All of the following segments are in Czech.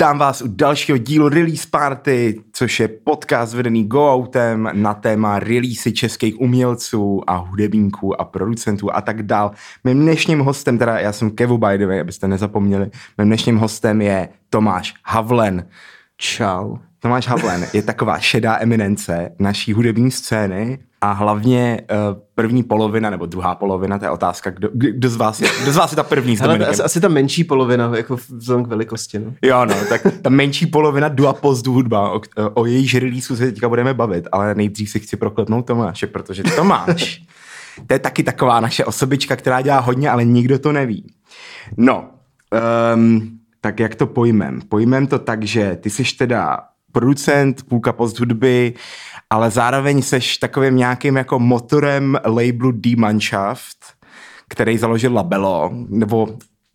Vítám vás u dalšího dílu Release Party, což je podcast vedený GoOutem na téma releasy českých umělců a hudebníků a producentů a tak dál. Mým dnešním hostem, teda já jsem Kevu by the way, abyste nezapomněli, mým dnešním hostem je Tomáš Havlen. Čau. Tomáš Havlen je taková šedá eminence naší hudební scény a hlavně uh, první polovina nebo druhá polovina, to je otázka, kdo, kdo, z, vás je, kdo z vás je ta první s Hele, asi, asi ta menší polovina, jako vzhledem k velikosti. No. Jo, no, tak ta menší polovina Dua Post hudba, o, o její releaseu se teďka budeme bavit, ale nejdřív si chci proklepnout Tomáše, protože Tomáš, to je taky taková naše osobička, která dělá hodně, ale nikdo to neví. No, um, tak jak to pojmem? Pojmem to tak, že ty jsi teda producent, půlka post hudby, ale zároveň seš takovým nějakým jako motorem labelu D-Mannschaft, který založil Labelo, nebo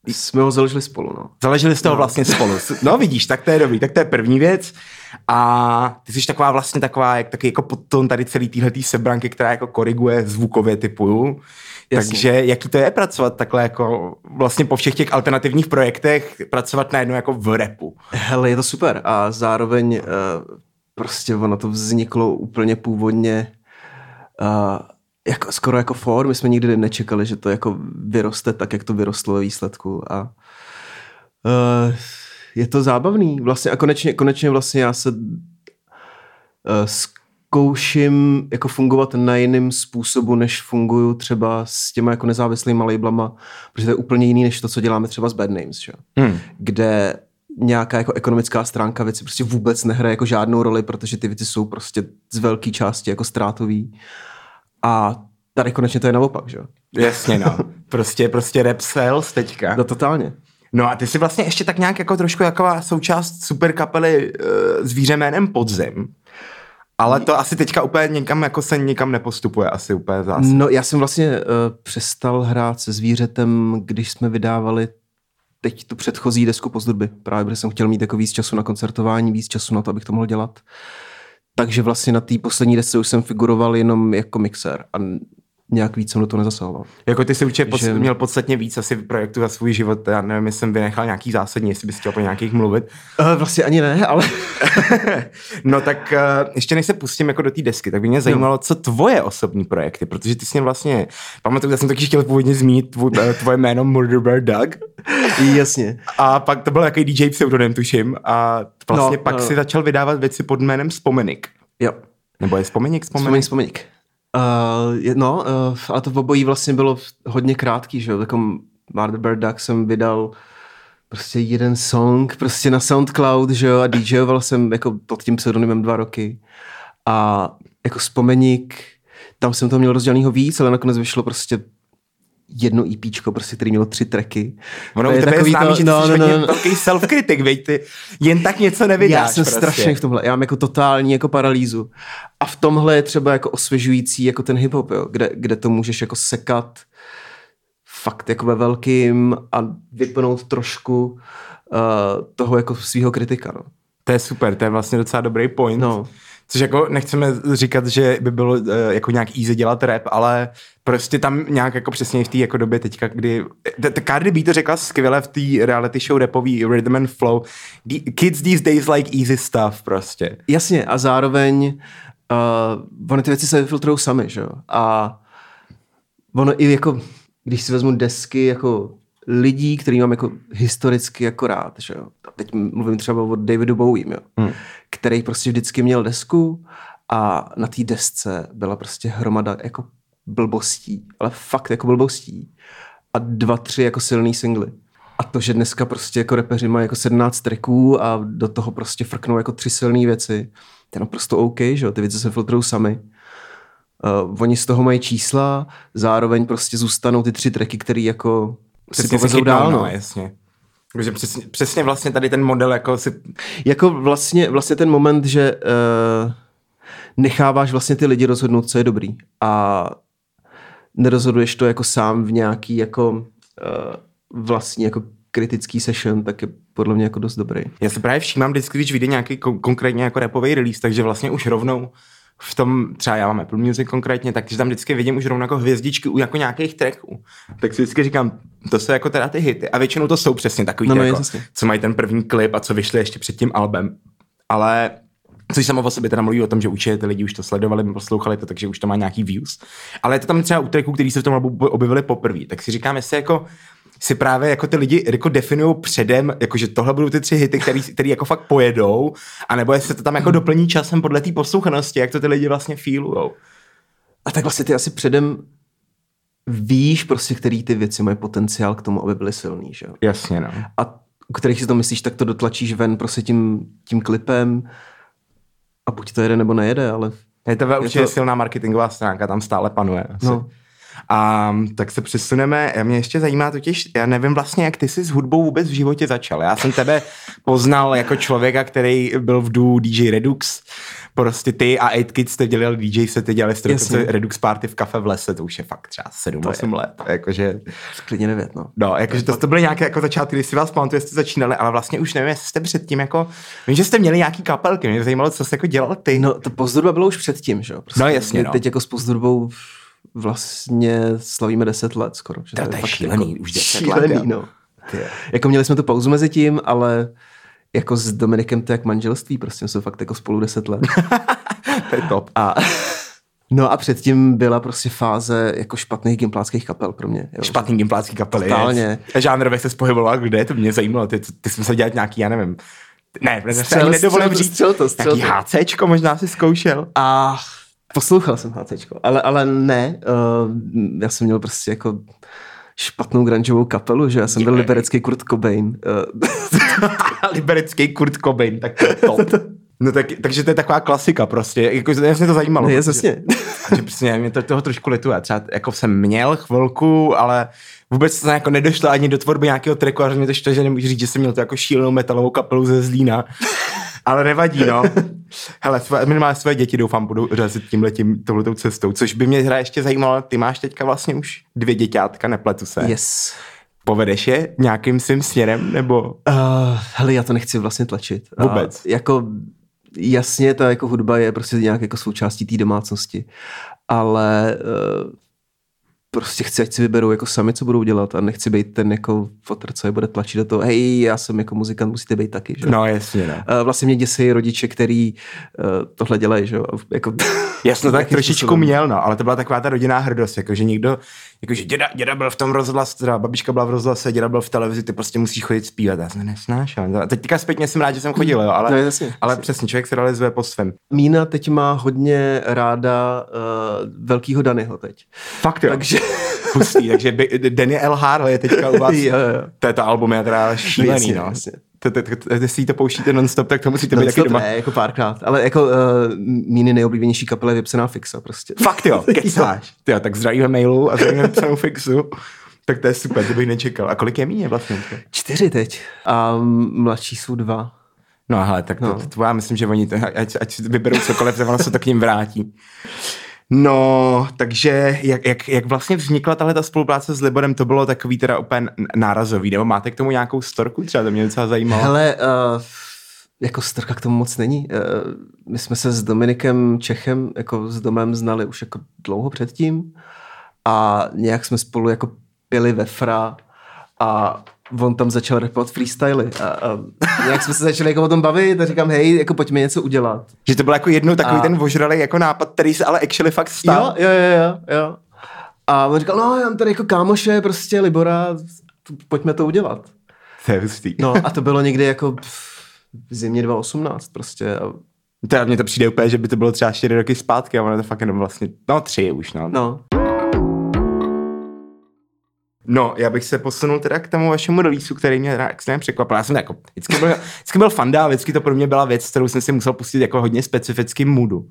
jsme ho založili spolu, no. Založili jste ho no. vlastně spolu. No vidíš, tak to je dobrý, tak to je první věc. A ty jsi taková vlastně taková, jak taky jako podton tady celý týhletý sebranky, která jako koriguje zvukově typu. Jasně. Takže jaký to je pracovat takhle jako vlastně po všech těch alternativních projektech, pracovat najednou jako v repu? Hele, je to super a zároveň uh, prostě ono to vzniklo úplně původně uh, jako, skoro jako for. My jsme nikdy nečekali, že to jako vyroste tak, jak to vyrostlo ve výsledku a uh, je to zábavný vlastně a konečně, konečně vlastně já se uh, zkouším jako fungovat na jiném způsobu, než funguju třeba s těma jako nezávislýma labelama, protože to je úplně jiný, než to, co děláme třeba s Bad Names, že? Hmm. kde nějaká jako ekonomická stránka věci prostě vůbec nehraje jako žádnou roli, protože ty věci jsou prostě z velké části jako ztrátový. A tady konečně to je naopak, že jo? Jasně, no. prostě, prostě rap sales teďka. No totálně. No a ty jsi vlastně ještě tak nějak jako trošku taková součást super kapely uh, zvíře jménem Podzim. Ale to asi teďka úplně někam, jako se někam nepostupuje, asi úplně zase. No já jsem vlastně uh, přestal hrát se zvířetem, když jsme vydávali teď tu předchozí desku pozdrby. Právě protože jsem chtěl mít jako víc času na koncertování, víc času na to, abych to mohl dělat. Takže vlastně na té poslední desce už jsem figuroval jenom jako mixer a nějak víc jsem do toho nezasahoval. Jako ty jsi určitě pod, měl podstatně víc asi projektů za svůj život, já nevím, jestli jsem vynechal nějaký zásadní, jestli bys chtěl po nějakých mluvit. Uh, vlastně ani ne, ale... no tak uh, ještě než se pustím jako do té desky, tak by mě zajímalo, no. co tvoje osobní projekty, protože ty jsi mě vlastně, pamatuju, já jsem taky chtěl původně zmínit tvoj, uh, tvoje jméno Murder Bear Doug. Jasně. A pak to byl jaký DJ pseudonym, tuším, a vlastně no, pak no. si začal vydávat věci pod jménem Spomenik. Jo. Nebo je Vzpomenik? Vzpomenik, Vzpomenik. Uh, no, uh, ale to v obojí vlastně bylo hodně krátký, že jo, takom Murder Bird Duck jsem vydal prostě jeden song prostě na SoundCloud, že jo, a DJoval jsem jako pod tím pseudonymem dva roky. A jako vzpomeník, tam jsem to měl rozdělenýho víc, ale nakonec vyšlo prostě jedno EPčko, prostě, který mělo tři tracky. Ono to je takový známý, to, že no, no, no, no. velký self-kritik, veď ty jen tak něco nevydáš. Já jsem prostě. strašně v tomhle, já mám jako totální jako paralýzu. A v tomhle je třeba jako osvěžující jako ten hip-hop, jo, kde, kde to můžeš jako sekat fakt jako ve velkým a vypnout trošku uh, toho jako svého kritika. No. To je super, to je vlastně docela dobrý point. No. Což jako nechceme říkat, že by bylo uh, jako nějak easy dělat rap, ale prostě tam nějak jako přesně v té jako době teďka, kdy Cardi B to řekla skvěle v té reality show rapový Rhythm and Flow. Kids these days like easy stuff prostě. Jasně a zároveň uh, ony ty věci se filtrují sami, že jo? A ono i jako, když si vezmu desky jako lidí, který mám jako historicky jako rád, že jo? Teď mluvím třeba o Davidu Bowie, jo? Hmm. Který prostě vždycky měl desku a na té desce byla prostě hromada jako blbostí, ale fakt jako blbostí. A dva, tři jako silný singly. A to, že dneska prostě jako repeři mají jako 17 tracků a do toho prostě frknou jako tři silné věci, to je naprosto OK, že jo, ty věci se filtrují sami. Uh, oni z toho mají čísla, zároveň prostě zůstanou ty tři tracky, které jako si povezou dál. No, jasně. Takže přesně, přesně vlastně tady ten model jako si... Jako vlastně, vlastně ten moment, že uh, necháváš vlastně ty lidi rozhodnout, co je dobrý. A nerozhoduješ to jako sám v nějaký jako uh, vlastní jako kritický session, tak je podle mě jako dost dobrý. Já se právě všímám vždycky, když vyjde nějaký kon- konkrétně jako repový release, takže vlastně už rovnou v tom, třeba já mám Apple Music konkrétně, takže tam vždycky vidím už rovnou jako hvězdičky u jako nějakých tracků. Tak si vždycky říkám, To jsou jako teda ty hity. A většinou to jsou přesně takový, No, no, jako, jasně. co mají ten první klip a co vyšly ještě před tím albem. Ale Což samo o sobě teda mluví o tom, že určitě ty lidi už to sledovali, poslouchali to, takže už to má nějaký views. Ale je to tam třeba u tracků, který se v tom objevili poprvé. Tak si říkám, jestli jako si právě jako ty lidi jako definují předem, jako že tohle budou ty tři hity, který, který jako fakt pojedou, anebo jestli se to tam jako doplní časem podle té poslouchanosti, jak to ty lidi vlastně feelujou. A tak vlastně ty asi předem víš prostě, který ty věci mají potenciál k tomu, aby byly silný, že jo? Jasně, no. A kterých si to myslíš, tak to dotlačíš ven prostě tím, tím klipem a buď to jede nebo nejede, ale Je to určitě to- silná marketingová stránka, tam stále panuje. Asi. No. A tak se přesuneme, a mě ještě zajímá totiž, já nevím vlastně, jak ty jsi s hudbou vůbec v životě začal. Já jsem tebe poznal jako člověka, který byl v duo DJ Redux, prostě ty a 8 Kids jste dělali DJ, se ty dělali jste Jasně. dokonce Redux Party v kafe v lese, to už je fakt třeba 7-8 let. Jakože, klidně nevět, no. no, jakože to, to byly nějaké jako začátky, když si vás pamatuju, jste začínali, ale vlastně už nevím, jestli jste předtím jako, vím, že jste měli nějaký kapelky, mě zajímalo, co jste jako dělal ty. No, to pozdurba bylo už předtím, že jo? Prostě No, jasně, no. Teď jako s pozdurбou vlastně slavíme 10 let skoro. Že To- to je fakt šílený, jako už 10 let, šílený, jo. no. Jako měli jsme tu pauzu mezi tím, ale jako s Dominikem to je jak manželství, prostě jsou fakt jako spolu 10 let. To je top. A, no a předtím byla prostě fáze jako špatných gimpláckých kapel pro mě. Jo. Špatný gimplácký kapely. Totálně. Žánrově se spohyboval, kde? To mě zajímalo. Ty, ty jsme se dělat nějaký, já nevím, ne, Střel- ani nedovolím střel říct. střel to, střel to. HCčko možná si zkoušel. A poslouchal jsem HCčko, ale, ale ne, uh, já jsem měl prostě jako špatnou grungeovou kapelu, že já jsem byl Je. liberecký Kurt Cobain. Uh, Liberický Kurt Cobain, tak to je top. No tak, takže to je taková klasika prostě, jako mě to zajímalo. no je zasně. že přesně, mě to, toho trošku lituje. Třeba jako jsem měl chvilku, ale vůbec to jako nedošlo ani do tvorby nějakého tracku a mě to štve, že nemůžu říct, že jsem měl to jako šílenou metalovou kapelu ze Zlína. Ale nevadí, no. Hele, své, minimálně své děti doufám budou razit tímhletím, touhletou cestou, což by mě teda ještě zajímalo, ty máš teďka vlastně už dvě děťátka, nepletu se. Yes. Povedeš je nějakým svým směrem, nebo Uh, hele, já to nechci vlastně tlačit. Vůbec? A jako jasně, ta jako hudba je prostě nějak jako součástí té domácnosti, ale uh, prostě chci, ať si vyberou jako sami, co budou dělat a nechci být ten jako fotr, co je bude tlačit do toho, hej, já jsem jako muzikant, musíte být taky, že? no jasně, no. Uh, vlastně mě děsí rodiče, který uh, tohle dělají, že jo? Jako, Jasno, tak trošičku měl, no, ale to byla taková ta rodinná hrdost, jako že někdo, jako že děda, děda byl v tom rozhlase, teda babička byla v rozhlase, děda byl v televizi, ty prostě musíš chodit zpívat, já jsem nesnášel. A teďka zpětně jsem rád, že jsem chodil, jo, ale, No, jasně, ale jasně. přesně, člověk se realizuje po svém. Mína teď má hodně ráda uh, velkýho Danyho teď. Fakt jo, Takže pustý, takže by- Danny L. Harley je teďka u vás, Jo, jo. to je to album, je teda šílený, jasně, no. jasně. Jestli si to pouštíte non-stop, tak to musíte být No, taky to doma. ne, jako párkrát. Ale jako uh, míny nejoblíbenější kapela je vypsaná fixa prostě. Fakt jo, kecáš. Tyjo, tak zdravíme mailu a zdravíme psanou fixu. Tak to je super, to bych nečekal. A kolik je míně vlastně? Čtyři teď. A mladší jsou dva. No hele, tak to, No. to, to já myslím, že oni, to, ať, ať vyberou cokoliv, ono se to k ním vrátí. No, takže jak, jak, jak vlastně vznikla tahle ta spolupráce s Liborem, to bylo takový teda úplně nárazový, nebo máte k tomu nějakou storku třeba, to mě docela zajímalo. Hele, uh, jako strka k tomu moc není. Uh, my jsme se s Dominikem Čechem, jako s Domem znali už jako dlouho předtím a nějak jsme spolu jako pili ve fra a on tam začal rapovat freestyly a, a nějak jsme se začali jako o tom bavit a říkám, hej, jako pojďme něco udělat. Že to byl jako jednou takový A- ten vožralý jako nápad, který se ale actually fakt stal. Jo, jo, jo, jo. A on říkal, no, já mám tady jako kámoše, prostě Libora, pojďme to udělat. To je hustý. No a to bylo někdy jako pff, v zimě 2018 prostě. A, Teda mně to přijde úplně, že by to bylo třeba čtyři roky zpátky a ono to fakt jenom vlastně, no tři už, no. no. No, já bych se posunul teda k tomu vašemu releaseu, který mě teda extrémně překvapil. Já jsem jako, vždycky byl, vždycky byl fanda a vždycky to pro mě byla věc, kterou jsem si musel pustit jako hodně specifickým moodu.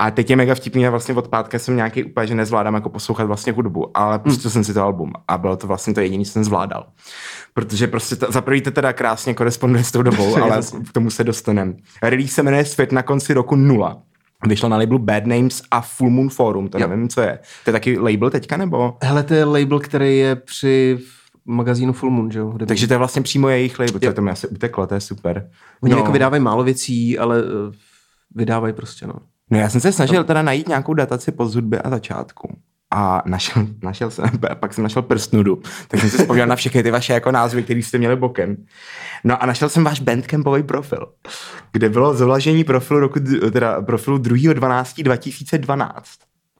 A teď je mega vtipný, já vlastně od pátka jsem nějaký úplně, že nezvládám jako poslouchat vlastně hudbu, ale pustil jsem si to album a bylo to vlastně to jediné, co jsem zvládal. Protože prostě to, za prvý to teda krásně koresponduje s tou dobou, ale k tomu se dostaneme. Release se jmenuje Svět na konci roku nula. Vyšlo na labelu Bad Names a Full Moon Forum, to Jo. nevím, co je. To je taky label teďka, nebo? Hele, to je label, který je při magazínu Full Moon, že jo? hudební. Takže to je vlastně přímo jejich label, to, Jo. to mi asi uteklo, to je super. Oni no, jako vydávají málo věcí, ale uh, vydávají prostě, no. no já jsem se snažil teda najít nějakou dataci po hudbě a začátku. A našel, našel jsem, pak jsem našel prstnudu, tak jsem se vzpomněl na všechny ty vaše jako názvy, které jste měli bokem. No a našel jsem váš bandcampový profil, kde bylo založení profilu roku, teda profilu 2.12.2012.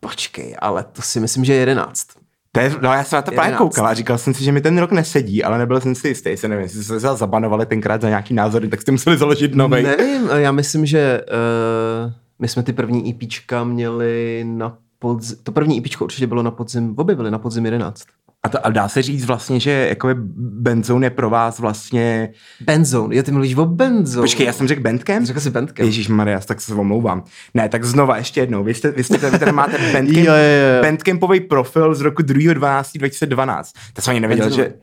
Počkej, ale to si myslím, že je 11. To je, no já jsem na to právě koukal a říkal jsem si, že mi ten rok nesedí, ale nebyl jsem si jistý, se nevím, jestli se zabanovali tenkrát za nějaký názory, tak jste museli založit nový. Nevím, já myslím, že uh, my jsme ty první EPčka měli na podzim, to první EPčko určitě bylo na podzim, byly na podzim 11. A, to, a dá se říct vlastně, že jakoby Benzone je pro vás vlastně... Benzone, jo, ty mluvíš o Benzone. Počkej, já jsem řekl Bandcamp? Řekl jsi Bandcamp. Ježíš Maria, tak se omlouvám. Ne, tak znova ještě jednou. Vy, jste, vy, jste, vy tady máte Bandcamp, jo, jo, jo. Bandcampový profil z roku 2.12.2012. To jsem ani nevěděl, Benzone. že...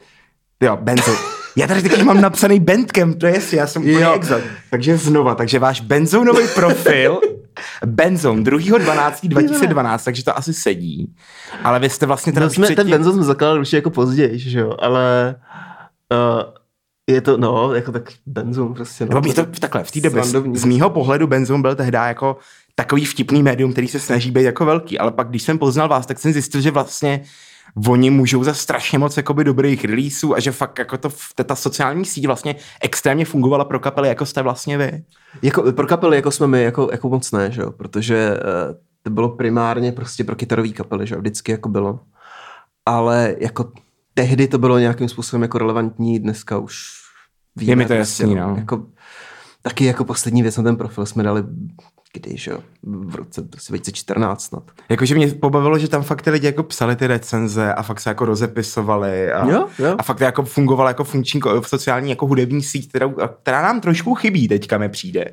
Jo, Benzone. Já tady taky mám napsaný Bandcamp, to je jasně, já jsem úplně exakt. Takže znova, takže váš Benzonový profil, Benzone 2.12.2012, takže to asi sedí. Ale vy jste vlastně teda No už jsme, ten předtím- Benzone jsme zakládali určitě jako později, že jo, ale uh, je to, no, jako tak Benzone prostě. No. To takhle, v té době, z, Srandovní. z mýho pohledu Benzone byl tehdy jako takový vtipný médium, který se snaží být jako velký, ale pak, když jsem poznal vás, tak jsem zjistil, že vlastně oni můžou za strašně moc jakoby dobrých releaseů a že fakt jako to, ta, sociální síť vlastně extrémně fungovala pro kapely, jako jste vlastně vy. Jako, pro kapely jako jsme my, jako, jako moc ne, že jo, protože uh, to bylo primárně prostě pro kytarový kapely, že jo, vždycky jako bylo. Ale jako tehdy to bylo nějakým způsobem jako relevantní, dneska už víme. Je mi to prostě, jasný, no. Jako, taky jako poslední věc na ten profil jsme dali kdy, že jo, v roce prostě 2014 snad. Jakože mě pobavilo, že tam fakt ty lidi jako psali ty recenze a fakt se jako rozepisovali a, Jo, jo. a fakt jako fungovala jako funkční sociální jako hudební síť, která, která nám trošku chybí teďka mi přijde.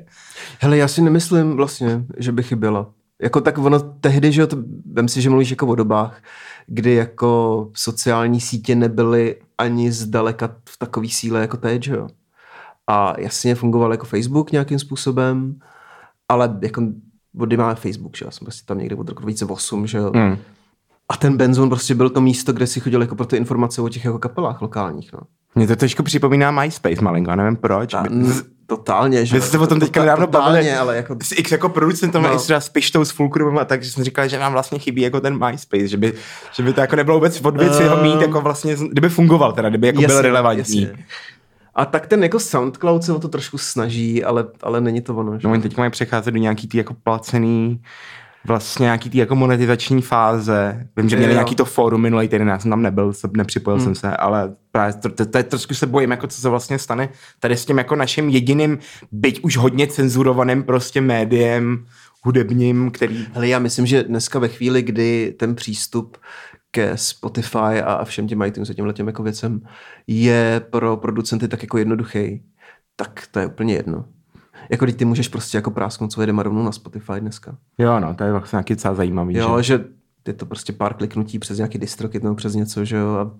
Hele, já si nemyslím vlastně, že by chyběla. Jako tak ono tehdy, že jo, to, vem si, že mluvíš jako o dobách, kdy jako sociální sítě nebyly ani zdaleka v takové síle jako teď, že jo. A jasně fungoval jako Facebook nějakým způsobem, ale jako od kdy máme Facebook, že já jsem prostě tam někde od roku 2008, že jo. Hmm. A ten Benzone prostě byl to místo, kde si chodil jako pro ty informace o těch jako kapelách lokálních, no. Mě to trošku připomíná MySpace malinko, já nevím proč. Ta, n- totálně, že Vy jo. jste o tom teďka nedávno bavili. ale jako S X jako producentem No. no. i třeba s Pištou, s Fulcrumem a tak, že jsem říkal, že nám vlastně chybí jako ten MySpace, že by, že by to jako nebylo vůbec od věci ho mít Ehm. jako vlastně, kdyby fungoval teda, kdyby jako byl relevantní. jasně. A tak ten jako SoundCloud se o to trošku snaží, ale, ale není to ono. Že? No oni teď mají přecházet do nějaký ty jako placený, vlastně nějaký ty jako monetizační fáze. Vím, že měli Jo. nějaký to fórum minulý týden, já jsem tam nebyl, se- nepřipojil Hmm. jsem se, ale právě to, to, to, je trošku se bojím, jako co se vlastně stane tady s tím jako naším jediným, byť už hodně cenzurovaným prostě médiem hudebním, který Hele, já myslím, že dneska ve chvíli, kdy ten přístup ke Spotify a všem těm iTunes a těmhle těm jako věcem je pro producenty tak jako jednoduchý, tak to je úplně jedno. Jako když ty můžeš prostě jako prásknout svoje dema rovnou na Spotify dneska. Jo, no, to je vlastně nějaký docela zajímavý. Jo, že? že je to prostě pár kliknutí přes nějaký distrokit nebo přes něco, že jo. A...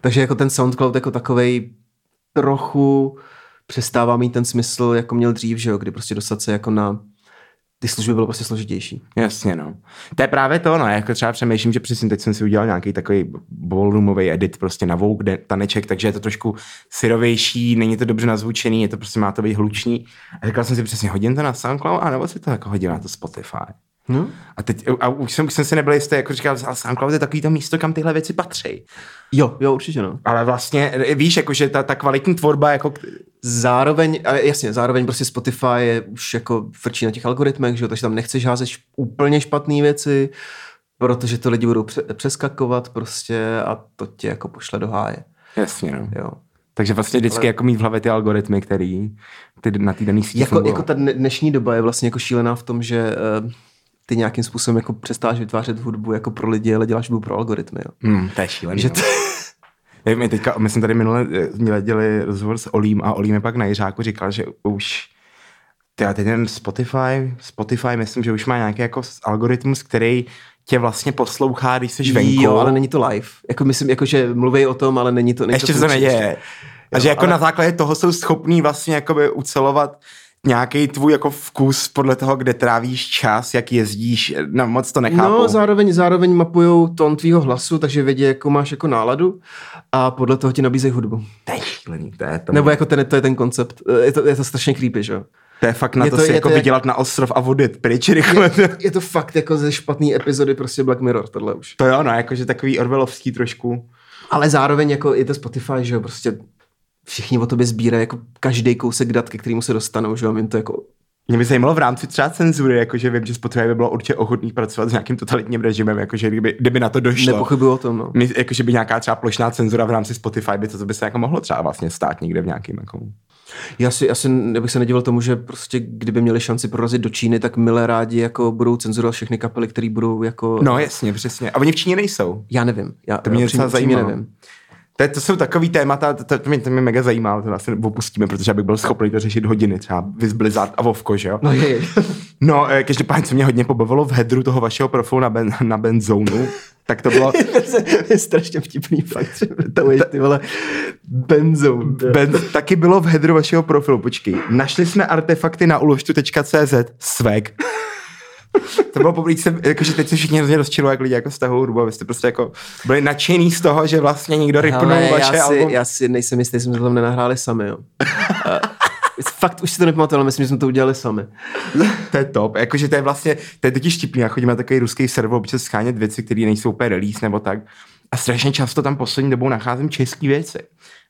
Takže jako ten SoundCloud jako takovej trochu přestává mít ten smysl, jako měl dřív, že jo, kdy prostě dostat se jako na ty služby bylo prostě složitější. Jasně, no. To je právě to, no. Jako třeba přemýšlím, že přesně teď jsem si udělal nějaký takový ballroomový edit prostě na Vogue taneček, takže je to trošku syrovější, není to dobře nazvučený, je to prostě má to být hluční. A říkal jsem si přesně, hodím to na SoundCloud, a nebo si to jako hodím na to Spotify. No. A teď, a už jsem, jsem si nebyl jistý, jako říkal, SoundCloud je takový to místo, kam tyhle věci patří. Jo, jo, určitě no. Ale vlastně, víš, jakože ta, ta kvalitní tvorba, jako, Zároveň, ale jasně, zároveň prostě Spotify je už jako frčí na těch algoritmech, že jo, takže tam nechceš házet úplně špatné věci, protože to lidi budou pře- přeskakovat prostě a to tě jako pošle do háje. jasně, no. Jo. Takže vlastně vždycky Ale- jako mít v hlavě ty algoritmy, který ty na té dané síti Jako, fungují. jako ta dne- dnešní doba je vlastně jako šílená v tom, že uh, ty nějakým způsobem jako přestáváš vytvářet hudbu jako pro lidi, ale děláš hudbu pro algoritmy. Jo. Hmm, to je šílený. Že no. to, Já my, teďka, my jsme tady minule eh, měli dělali rozhovor s Olím a Olí mi pak na Jiřáku říkal, že už tyhle, teď ten Spotify, Spotify myslím, že už má nějaký jako algoritmus, který tě vlastně poslouchá, když jsi venku. jo, ale není to live. Jako myslím, jako, že mluví o tom, ale není to není Ještě se to funkční. neděje. A že jako ale- na základě toho jsou schopní vlastně jakoby ucelovat nějaký tvůj jako vkus podle toho, kde trávíš čas, jak jezdíš, no moc to nechápu. No, zároveň, zároveň mapujou tón tvýho hlasu, takže vědí, jakou máš jako náladu a podle toho ti nabízejí hudbu. to je šílený, to je to. Nebo jako ten, to je ten koncept. Je to, je to strašně creepy, že jo? To je fakt na Je to, to- si je jako to jak- vydělat na ostrov a vodit pryč rychle. Je, je to fakt jako ze špatný epizody prostě Black Mirror, tohle už. To jo, no, jakože takový Orwellovský trošku. Ale zároveň jako je to Spotify, že jo, prostě všichni o tobě sbírají jako každý kousek dat, ke kterému se dostanou, že jo, jim to jako Mě by zajímalo v rámci třeba cenzury, jakože vím, že Spotify by bylo určitě ochotný pracovat s nějakým totalitním režimem, jakože kdyby, kdyby na to došlo. nepochybuju o tom, no. My, jakože by nějaká třeba plošná cenzura v rámci Spotify by to, to by se jako mohlo třeba vlastně stát někde v nějakým jako... Já si, já, si, já bych se nedivil tomu, že prostě kdyby měli šanci prorazit do Číny, tak milé rádi jako budou cenzurovat všechny kapely, které budou jako... No jasně, přesně. A oni v Číně nejsou. Já nevím. Já, To mě já docela zajímalo. nevím. To, to jsou takový témata, to, to, to, mě, to mě mega zajímá, to asi opustíme, protože já bych byl schopný to řešit hodiny, třeba Viz Blizzard a Vovko, že jo? No je, je. No, eh, každopádně, co mě hodně pobavilo v headru toho vašeho profilu na, ben, na Benzonu, tak to bylo je strašně vtipný fakt, že to je ty vole benzón. Ben, taky bylo v headru vašeho profilu, počkej. Našli jsme artefakty na uložtu.cz, swag. To bylo poprvé, jsem, jakože teď se všichni hrozně rozčilují, jak lidi jako stahují rubu, vy jste prostě jako byli nadšený z toho, že vlastně někdo ripnul Ale vaše já si, album. já si nejsem jistý, jsme to tam nenahráli sami, jo. A fakt už si to nepamatuju, ale myslím, že jsme to udělali sami. To je top. Jakože to je vlastně, to je totiž vtipný. Já chodím na takový ruský server, občas schánět věci, které nejsou úplně release nebo tak. A strašně často tam poslední dobou nacházím české věci.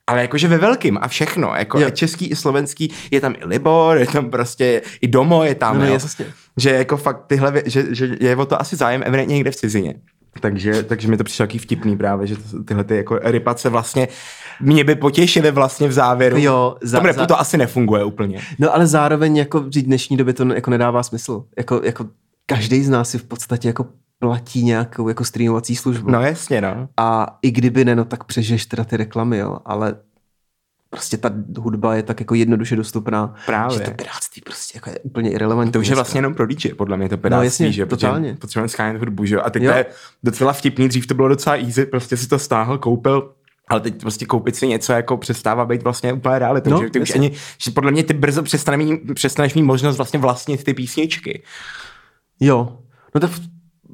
Ale jakože ve velkým a všechno, jako Jo. i český, i slovenský, je tam i Libor, je tam prostě i Domo, je tam, No, no, jo. jasně. že jako fakt tyhle, vě- že, že, je o to asi zájem evidentně někde v cizině. Takže, takže mi to přišlo takový vtipný právě, že to, tyhle ty jako rypace vlastně mě by potěšily vlastně v závěru. Jo, za- za, Tom repu za- to asi nefunguje úplně. No ale zároveň jako v dnešní době to jako nedává smysl. Jako, jako každý z nás si v podstatě jako platí nějakou jako streamovací službu. No jasně, no. A i kdyby ne, no tak přežiješ teda ty reklamy, jo. Ale prostě ta hudba je tak jako jednoduše dostupná, Právě. že to piráctví prostě jako je úplně irrelevantní. To už je vlastně jenom pro DJ, podle mě to piráctví, No, jasně, že totálně. Potřebujeme schánět hudbu, že jo? A teď Jo. to je docela vtipný, dřív to bylo docela easy, prostě si to stáhl, koupil, ale teď prostě koupit si něco jako přestává být vlastně úplně realitou, No, že ty už jasně. ani, že podle mě ty brzo přestane mít, přestaneš mít možnost vlastně vlastnit ty písničky. Jo. No tak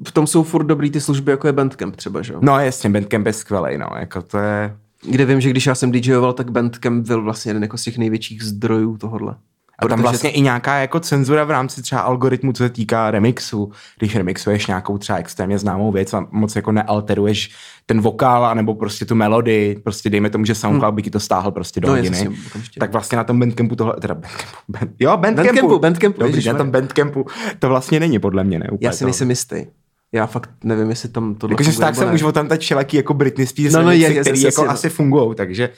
v, tom jsou furt dobrý ty služby, jako je Bandcamp třeba, že jo. No jasně, Bandcamp je skvělej, no, jako to je... Kde vím, že když já jsem DJoval, tak Bandcamp byl vlastně jeden jako z těch největších zdrojů tohohle. A tam vlastně i nějaká jako cenzura v rámci třeba algoritmu, co se týká remixu. Když remixuješ nějakou třeba extrémně známou věc a moc jako nealteruješ ten vokál, anebo prostě tu melodii, prostě dejme tomu, že SoundCloud by ti to stáhl prostě do No, hodiny. okamžitě. tak vlastně na tom Bandcampu tohle, teda Bandcampu, band, jo, Bandcampu, Bandcampu, Bandcampu, Dobrý, na tom Bandcampu to vlastně není podle mě, ne? Úplně Já si nejsem jistý. Já fakt nevím, jestli tam to Jakože tak jsem už o tam teď všelaký jako Britney Spears No, no, který je, jako je, asi fungují, takže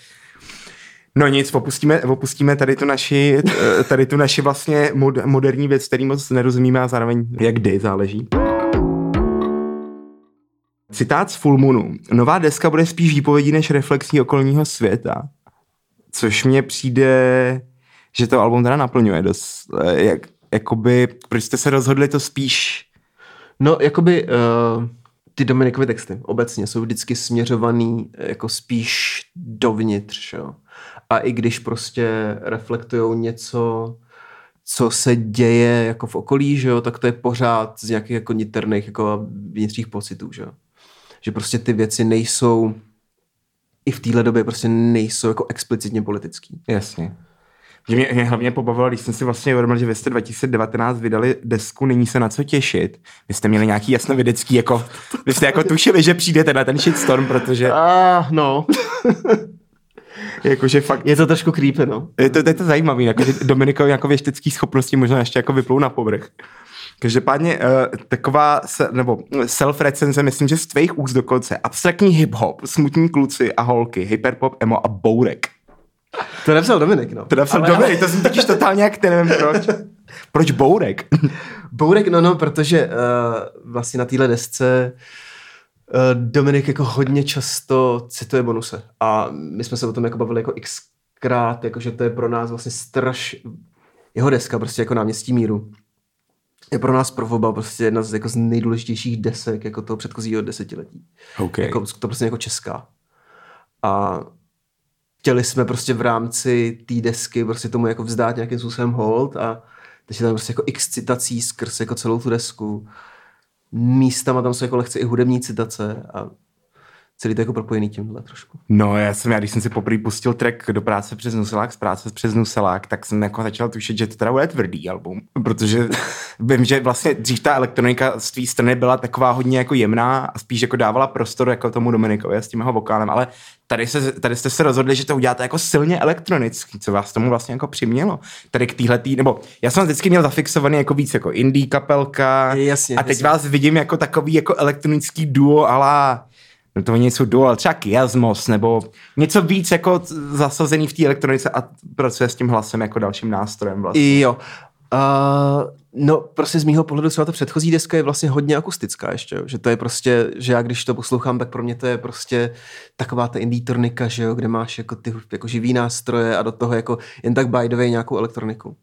No nic, opustíme, opustíme tady tu naši, eh, tady tu naši vlastně mod, moderní věc, který moc nerozumíme a zároveň jak kdy záleží. Citát z Full Moonu. Nová deska bude spíš výpovědí než reflexí okolního světa. Což mně přijde, že to album teda naplňuje dost. eh, Jak, jakoby, proč jste se rozhodli to spíš No, jakoby uh, ty Dominikovy texty obecně jsou vždycky směřovaný eh, jako spíš dovnitř, jo. A i když prostě reflektujou něco, co se děje jako v okolí, že jo, tak to je pořád z nějakých jako niterných jako vnitřních pocitů, že jo. Že prostě ty věci nejsou i v téhle době prostě nejsou jako explicitně politický. Jasně. Že mě, mě hlavně pobavilo, když jsem si vlastně uvědomil, že vy jste 2019 vydali desku Není se na co těšit. Vy jste měli nějaký jasnovidecký, jako, vy jste jako tušili, že přijdete na ten shitstorm, protože Ah, no. jakože fakt, je to trošku creepy, no. je to, je to zajímavý, jako, že Dominikovi jako věštecký schopnosti možná ještě jako vyplou na povrch. Každopádně uh, taková, se, nebo self-recenze, myslím, že z tvých úst dokonce, abstraktní hip-hop, smutní kluci a holky, hyperpop, emo a bourek. To napsal Dominik, no. To napsal Ale- Dominik, to jsem totiž totálně jak nevím proč. Proč bourek? Bourek, no, no, protože uh, vlastně na téhle desce uh, Dominik jako hodně často cituje bonuse. A my jsme se o tom jako bavili jako xkrát, jakože to je pro nás vlastně straš... Jeho deska, prostě jako náměstí míru. Je pro nás provoba prostě jedna z, jako z nejdůležitějších desek jako toho předchozího desetiletí. Okay. Jako, to prostě jako česká. A chtěli jsme prostě v rámci té desky prostě tomu jako vzdát nějakým způsobem hold a takže tam prostě jako x citací skrz jako celou tu desku. Místama tam jsou jako lehce i hudební citace a celý to jako propojený tímhle trošku. No, já jsem, já když jsem si poprvé pustil track do práce přes Nuselák, z práce přes Nuselák, tak jsem jako začal tušit, že to teda bude tvrdý album, protože vím, že vlastně dřív ta elektronika z té strany byla taková hodně jako jemná a spíš jako dávala prostor jako tomu Dominikovi s tím jeho vokálem, ale tady, se, tady jste se rozhodli, že to uděláte jako silně elektronicky, co vás tomu vlastně jako přimělo. Tady k téhletý, nebo já jsem vždycky měl zafixovaný jako víc jako indie kapelka Jasně, a teď jasně. vás vidím jako takový jako elektronický duo ala no to oni jsou duo, ale třeba Kiasmos, nebo něco víc jako zasazený v té elektronice a pracuje s tím hlasem jako dalším nástrojem vlastně. Jo. Uh, no, prostě z mýho pohledu třeba ta předchozí deska je vlastně hodně akustická ještě, že to je prostě, že já když to poslouchám, tak pro mě to je prostě taková ta indie že jo, kde máš jako ty jako živý nástroje a do toho jako jen tak by the way nějakou elektroniku.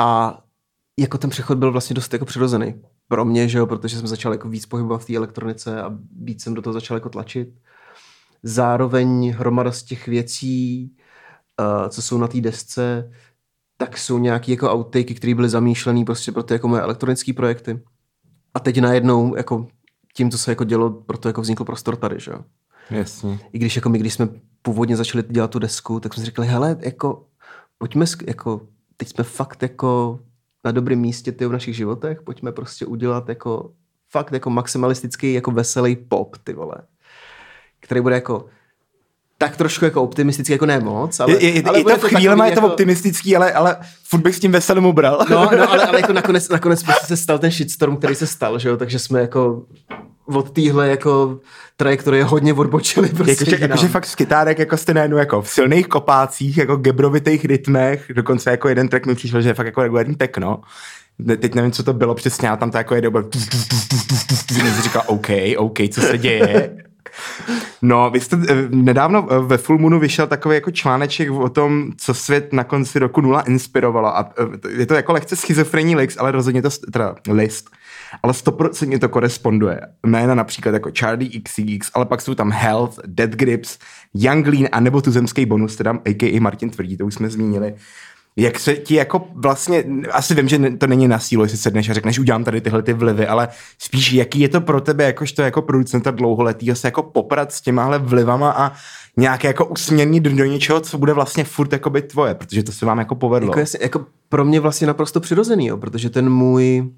A jako ten přechod byl vlastně dost jako přirozený pro mě, že jo, protože jsem začal jako víc pohybovat v té elektronice a víc jsem do toho začal jako tlačit. Zároveň hromada z těch věcí, uh, co jsou na té desce, tak jsou nějaké jako outtaky, které byly zamýšlené prostě pro ty jako moje elektronické projekty. A teď najednou jako tím, co se jako dělo, proto jako vznikl prostor tady, že jo. Jasně. I když jako my, když jsme původně začali dělat tu desku, tak jsme si říkali, hele, jako pojďme, jako teď jsme fakt jako na dobrém místě ty v našich životech, pojďme prostě udělat jako fakt jako maximalistický, jako veselý pop, ty vole. Který bude jako tak trošku jako optimistický, jako ne moc, ale, je, je, ale je to chvílema takový je to jako- optimistický, ale, ale furt bych s tím veselým ubral. No, no ale, ale jako nakonec, nakonec prostě se stal ten shitstorm, který se stal, že jo, takže jsme jako od téhle jako trajektorie hodně odbočili prostě Jakože, jakože fakt z kytárek jako jste najednou jako v silných kopácích, jako gebrovitých rytmech, dokonce jako jeden track mi přišel, že je fakt jako regulární techno. Teď nevím, co to bylo přesně, ale tam to jako jede, úplně říkal, OK, OK, co se děje? No, vy jste eh, nedávno eh, ve Full Moonu vyšel takový jako článeček o tom, co svět na konci roku nula inspirovalo a eh, je to jako lehce schizofrenní list, ale rozhodně to, teda list, ale 100% to koresponduje. Jména například jako Charlie XCX, ale pak jsou tam Health, Dead Grips, Young Lean a nebo tuzemský bonus, teda a.k.a. Martin Tvrdí, to už jsme zmínili. Jak se ti jako vlastně, asi vím, že to není na sílu, jestli sedneš a řekneš, udělám tady tyhle ty vlivy, ale spíš jaký je to pro tebe, jakožto jako producenta dlouholetýho se jako poprat s těmahle vlivama a nějak jako usměrnit do, něčeho, co bude vlastně furt jako by tvoje, protože to se vám jako povedlo. Jako, jasně, jako pro mě vlastně naprosto přirozený, jo, protože ten můj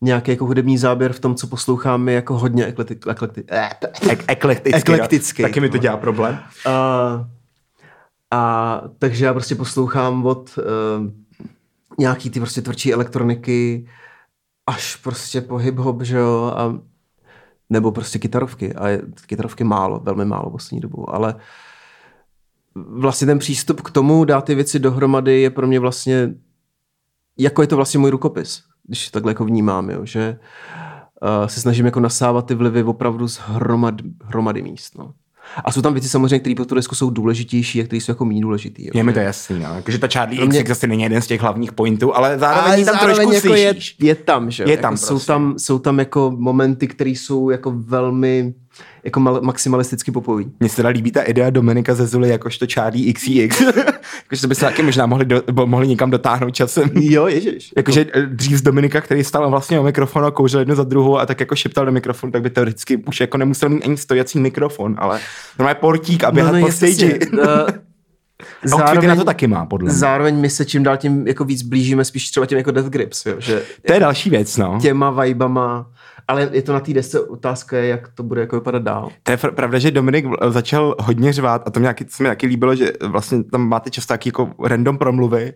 nějaký jako hudební záběr v tom, co poslouchám, je jako hodně eklekti, eklekti, Ek- eklektický. Eklektický. Taky mi to dělá problém. A, a takže já prostě poslouchám od uh, nějaký ty prostě tvrdší elektroniky až prostě po hip-hop, že jo, a nebo prostě kytarovky. A je, kytarovky málo, velmi málo poslední dobu, ale vlastně ten přístup k tomu dát ty věci dohromady je pro mě vlastně, jako je to vlastně můj rukopis, když takhle jako vnímám, jo, že uh, se snažím jako nasávat ty vlivy opravdu z hromad, hromady míst, no. A jsou tam věci samozřejmě, které pro tu desku jsou důležitější a které jsou jako méně důležitý. Jo. Je mi to jasný, no. Jakože ta Charlie mě- XX zase není jeden z těch hlavních pointů, ale zároveň Ale tam zároveň trošku jako je, slyšíš. je tam, že jo? Je jako tam jsou, prostě. tam, jsou tam jako momenty, které jsou jako velmi jako mal, maximalisticky popový. Mně se teda líbí ta idea Dominika ze Zuly jakožto Charlie XCX. Jakože to by se taky možná mohli, do, mohli někam dotáhnout časem. Jo, ježiš. Jakože eh, dřív z Dominika, který stál vlastně o mikrofon a kouřil jednu za druhou a tak jako šeptal do mikrofonu, tak by teoreticky už jako nemusel mít ani stojací mikrofon, ale normálně portík a běhat no, no, po stage. Eh, Outfity na to taky má, podle mě. zároveň my se čím dál tím jako víc blížíme spíš třeba těm jako Death Grips, jo? že To je další věc, no. těma vibama, ale je to na té desce otázka, je, jak to bude jako vypadat dál. To je pravda, že Dominik začal hodně řvát a to mě taky, co mi taky líbilo, že vlastně tam máte často taky jako random promluvy,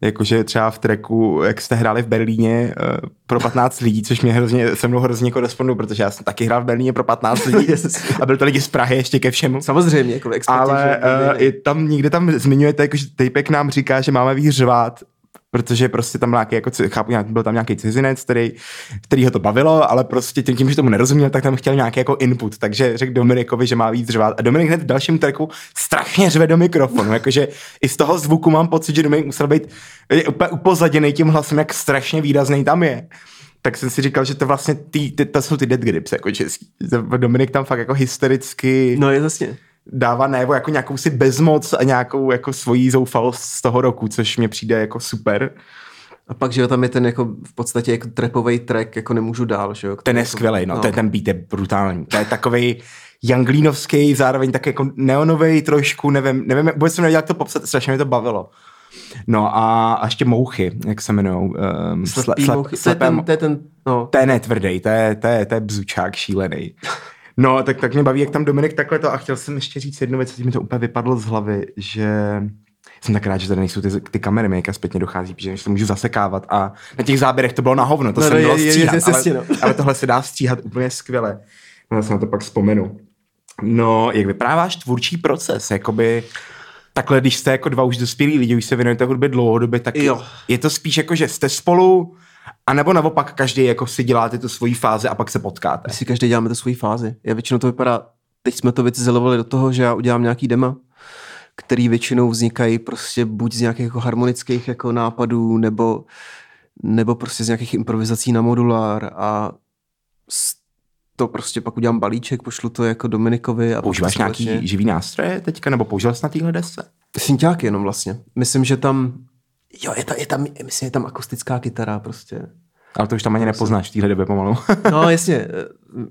jakože třeba v tracku, jak jste hráli v Berlíně uh, pro 15 lidí, což mě hrozně, se mnou hrozně korespondují, protože já jsem taky hrál v Berlíně pro 15 lidí a byl to lidi z Prahy ještě ke všemu. Samozřejmě, jako experti, Ale že- uh, i tam někde tam zmiňujete, jako, že Tejpek nám říká, že máme víc řvát, protože prostě tam nějaký, jako, chápu, byl tam nějaký cizinec, který, který ho to bavilo, ale prostě tím, tím, že tomu nerozuměl, tak tam chtěl nějaký jako input, takže řekl Dominikovi, že má víc řvát. A Dominik hned v dalším tracku strašně řve do mikrofonu, jakože i z toho zvuku mám pocit, že Dominik musel být úplně upozaděný tím hlasem, jak strašně výrazný tam je. Tak jsem si říkal, že to vlastně ty, ty, to jsou ty dead grips jako český. Dominik tam fakt jako hystericky No je jasně. Dává najevo jako nějakou si bezmoc a nějakou jako svojí zoufalost z toho roku, což mě přijde jako super. A pak, že jo, tam je ten jako v podstatě jako trapový track, jako nemůžu dál, že jo. Ten je jako, skvělý, no, no. Ten, ten beat je brutální. To je takový Janglínovský, zároveň tak jako neonový trošku, nevím, nevím, vůbec jsem nevěděl, jak to popsat, strašně mě to bavilo. No a, a ještě mouchy, jak se jmenují. Um, Slepý mouchy. To je ten, to je ten, no. To je netvrdý, to je, to je, to je bzučák šílený. No, tak, tak mě baví, jak tam Dominik takhle to a chtěl jsem ještě říct jednu věc, mi to úplně vypadlo z hlavy, že jsem tak rád, že tady nejsou ty, ty kamery, mi jaká zpětně dochází, protože se můžu zasekávat a na těch záběrech to bylo na hovno, to no, jsem bylo stříhat, je, je, ale, no. ale, tohle se dá stříhat úplně skvěle. No, já se na to pak vzpomenu. No, jak vypráváš tvůrčí proces, jakoby takhle, když jste jako dva už dospělí lidi, už se věnujete hudbě dlouhodobě, tak jo. je to spíš jako, že jste spolu, a nebo naopak každý jako si děláte tu svoji fázi a pak se potkáte. My si každý děláme tu svoji fázi. Já většinou to vypadá, teď jsme to vycizelovali do toho, že já udělám nějaký dema, který většinou vznikají prostě buď z nějakých jako harmonických jako nápadů, nebo, nebo prostě z nějakých improvizací na modulár a to prostě pak udělám balíček, pošlu to jako Dominikovi. A Používáš nějaký vlastně... živý nástroje teďka, nebo použil jsi na téhle desce? Synťáky jenom vlastně. Myslím, že tam, jo, je, ta, je tam, myslím, je tam akustická kytara prostě. Ale to už tam ani nepoznáš v téhle době pomalu. no jasně,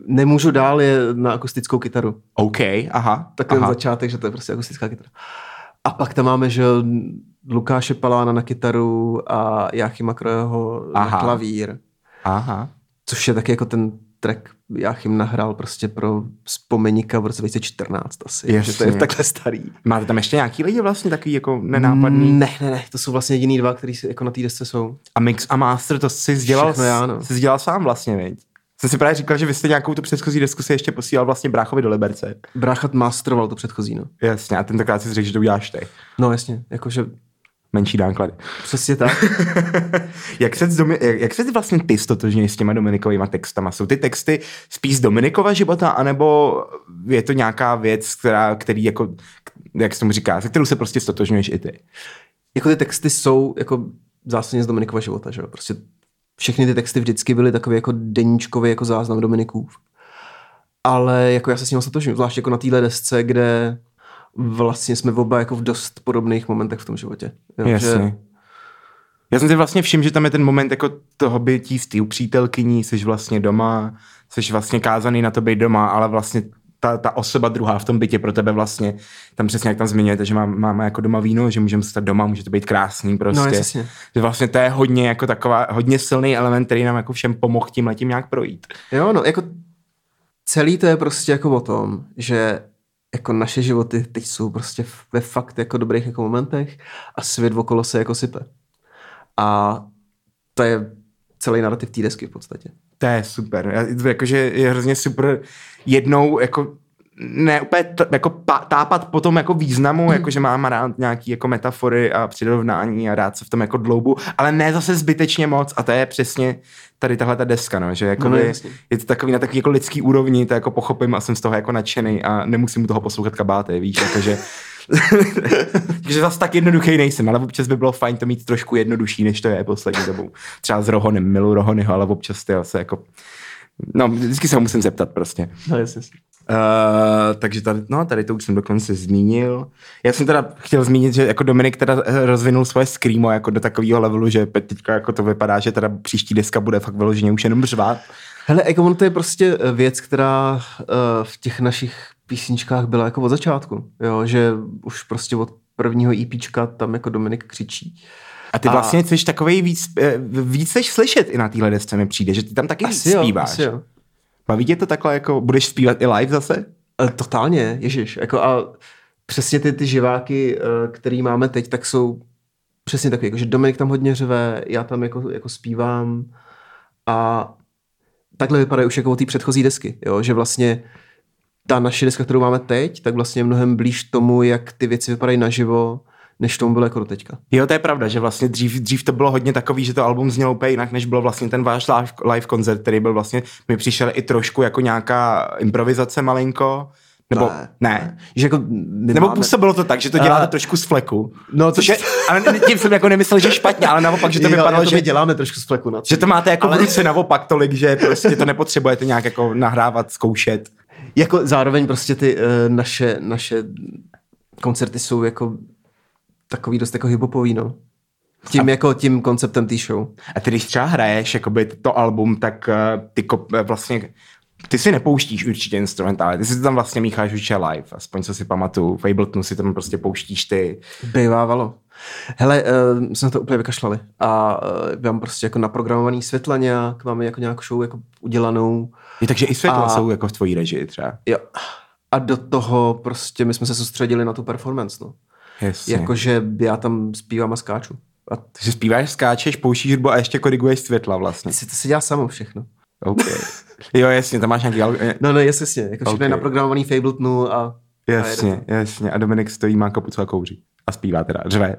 nemůžu dál je na akustickou kytaru. OK, aha. Tak je začátek, že to je prostě akustická kytara. A pak tam máme, že Lukáše Palána na kytaru a Jáchyma Krojeho na klavír. Aha. Což je taky jako ten track Jáchym nahrál prostě pro vzpomeníka v roce 2014 asi, Jasně. že to je takhle starý. Máte tam ještě nějaký lidi vlastně takový jako nenápadný? Ne, ne, ne, to jsou vlastně jediný dva, kteří jako na té desce jsou. A mix a master, to jsi dělal, já, no. jsi dělal sám vlastně, viď? Jsem si právě říkal, že vy jste nějakou tu předchozí desku si ještě posílal vlastně bráchovi do Liberce. Bráchat masteroval to předchozí, no. Jasně, a tentokrát si řekl, že to uděláš ty. No jasně, jakože menší náklady. Přesně tak. jak, se Domi- jak, jak se vlastně ty stotožňuješ s těma Dominikovými textama? Jsou ty texty spíš z Dominikova života, anebo je to nějaká věc, která, který jako, jak se tomu říká, se kterou se prostě stotožňuješ i ty? Jako ty texty jsou jako zásadně z Dominikova života, že jo? Prostě všechny ty texty vždycky byly takové jako deníčkové jako záznam Dominikův. Ale jako já se s ním stotožňuji, zvlášť jako na téhle desce, kde vlastně jsme oba jako v dost podobných momentech v tom životě. Jo, Jasně. Že... Já jsem si vlastně všiml, že tam je ten moment jako toho bytí s tý přítelkyní, jsi vlastně doma, jsi vlastně kázaný na to být doma, ale vlastně ta, ta osoba druhá v tom bytě pro tebe vlastně, tam přesně jak tam zmiňujete, že má, máme jako doma víno, že můžeme stát doma, může to být krásný prostě. No, jasně. Že vlastně to je hodně jako taková, hodně silný element, který nám jako všem pomohl tím letím nějak projít. Jo, no, jako celý to je prostě jako o tom, že jako naše životy teď jsou prostě ve fakt jako dobrých jako momentech a svět okolo se jako sype. A to je celý narrativ té desky v podstatě. To je super. Jakože je hrozně super jednou jako ne úplně t- jako pa, tápat po tom jako významu, mm. jako že mám rád nějaký jako metafory a přirovnání a rád se v tom jako dloubu, ale ne zase zbytečně moc a to je přesně tady tahle ta deska, no, že jako no, je to takový na takový jako lidský úrovni, to jako pochopím a jsem z toho jako nadšený a nemusím mu toho poslouchat kabáty, víš, jakože že zase tak jednoduchý nejsem, ale občas by bylo fajn to mít trošku jednodušší, než to je poslední dobou. Třeba s Rohonem, milu Rohonyho, ale občas ty se jako No, vždycky se ho musím zeptat prostě. No, jasně. Uh, takže tady, no, tady to už jsem dokonce zmínil. Já jsem teda chtěl zmínit, že jako Dominik teda rozvinul svoje screamo jako do takového levelu, že teďka jako to vypadá, že teda příští deska bude fakt vyloženě už jenom řvát. Hele, jako on to je prostě eh, věc, která uh, v těch našich písničkách byla jako od začátku, jo, že už prostě od prvního EPčka tam jako Dominik křičí. A ty vlastně jsi takový víc, víc slyšet i na téhle desce mi přijde, že ty tam taky asi zpíváš. Jo, asi jo. Baví tě to takhle, jako budeš zpívat i live zase? E, totálně, ježiš. Jako a přesně ty, ty živáky, e, který máme teď, tak jsou přesně takové, jako, že Dominik tam hodně řve, já tam jako, jako zpívám a takhle vypadají už jako ty předchozí desky, jo? že vlastně ta naše deska, kterou máme teď, tak vlastně je mnohem blíž tomu, jak ty věci vypadají naživo, než tomu bylo jako do teďka. Jo, to je pravda, že vlastně dřív, dřív to bylo hodně takový, že to album znělo úplně jinak, než bylo vlastně ten váš live, live koncert, který byl vlastně, mi přišel i trošku jako nějaká improvizace malinko, nebo ne, ne. Že jako nebo máme... působilo to tak, že to děláte uh, trošku z fleku. No, což je, ale tím jsem jako nemyslel, že špatně, ale naopak, že to jo, vypadalo, to že děláme trošku z fleku. Na že to máte jako ale... v ruce naopak tolik, že prostě to nepotřebujete nějak jako nahrávat, zkoušet. Jako zároveň prostě ty uh, naše, naše koncerty jsou jako takový dost jako hiphopový, no. Tím, a... jako tím konceptem té show. A ty, když třeba hraješ jakoby to album, tak uh, ty ko- vlastně ty si nepouštíš určitě instrumentály, ty si to tam vlastně mícháš už live, aspoň co si pamatuju. V Abletonu si tam prostě pouštíš ty. Bývávalo. Hele, uh, jsme to úplně vykašlali a uh, mám prostě jako naprogramovaný světla nějak, máme jako nějakou show jako udělanou. Je, takže i světla A- jsou jako v tvojí režii třeba. Jo. A do toho prostě my jsme se soustředili na tu performance, no. Jasně. Jakože já tam zpívám a skáču. A Takže zpíváš, skáčeš, pouštíš hudbu a ještě koriguješ světla vlastně. si to si dělá samo všechno. Okay. Jo, jasně, tam máš nějaký... al- No, no, jasně, jasně. Jako všechno Ok. je naprogramovaný v Abletonu a... a Jasně, to. jasně. A Dominik stojí, má kapucu a kouří. A zpívá teda, řve.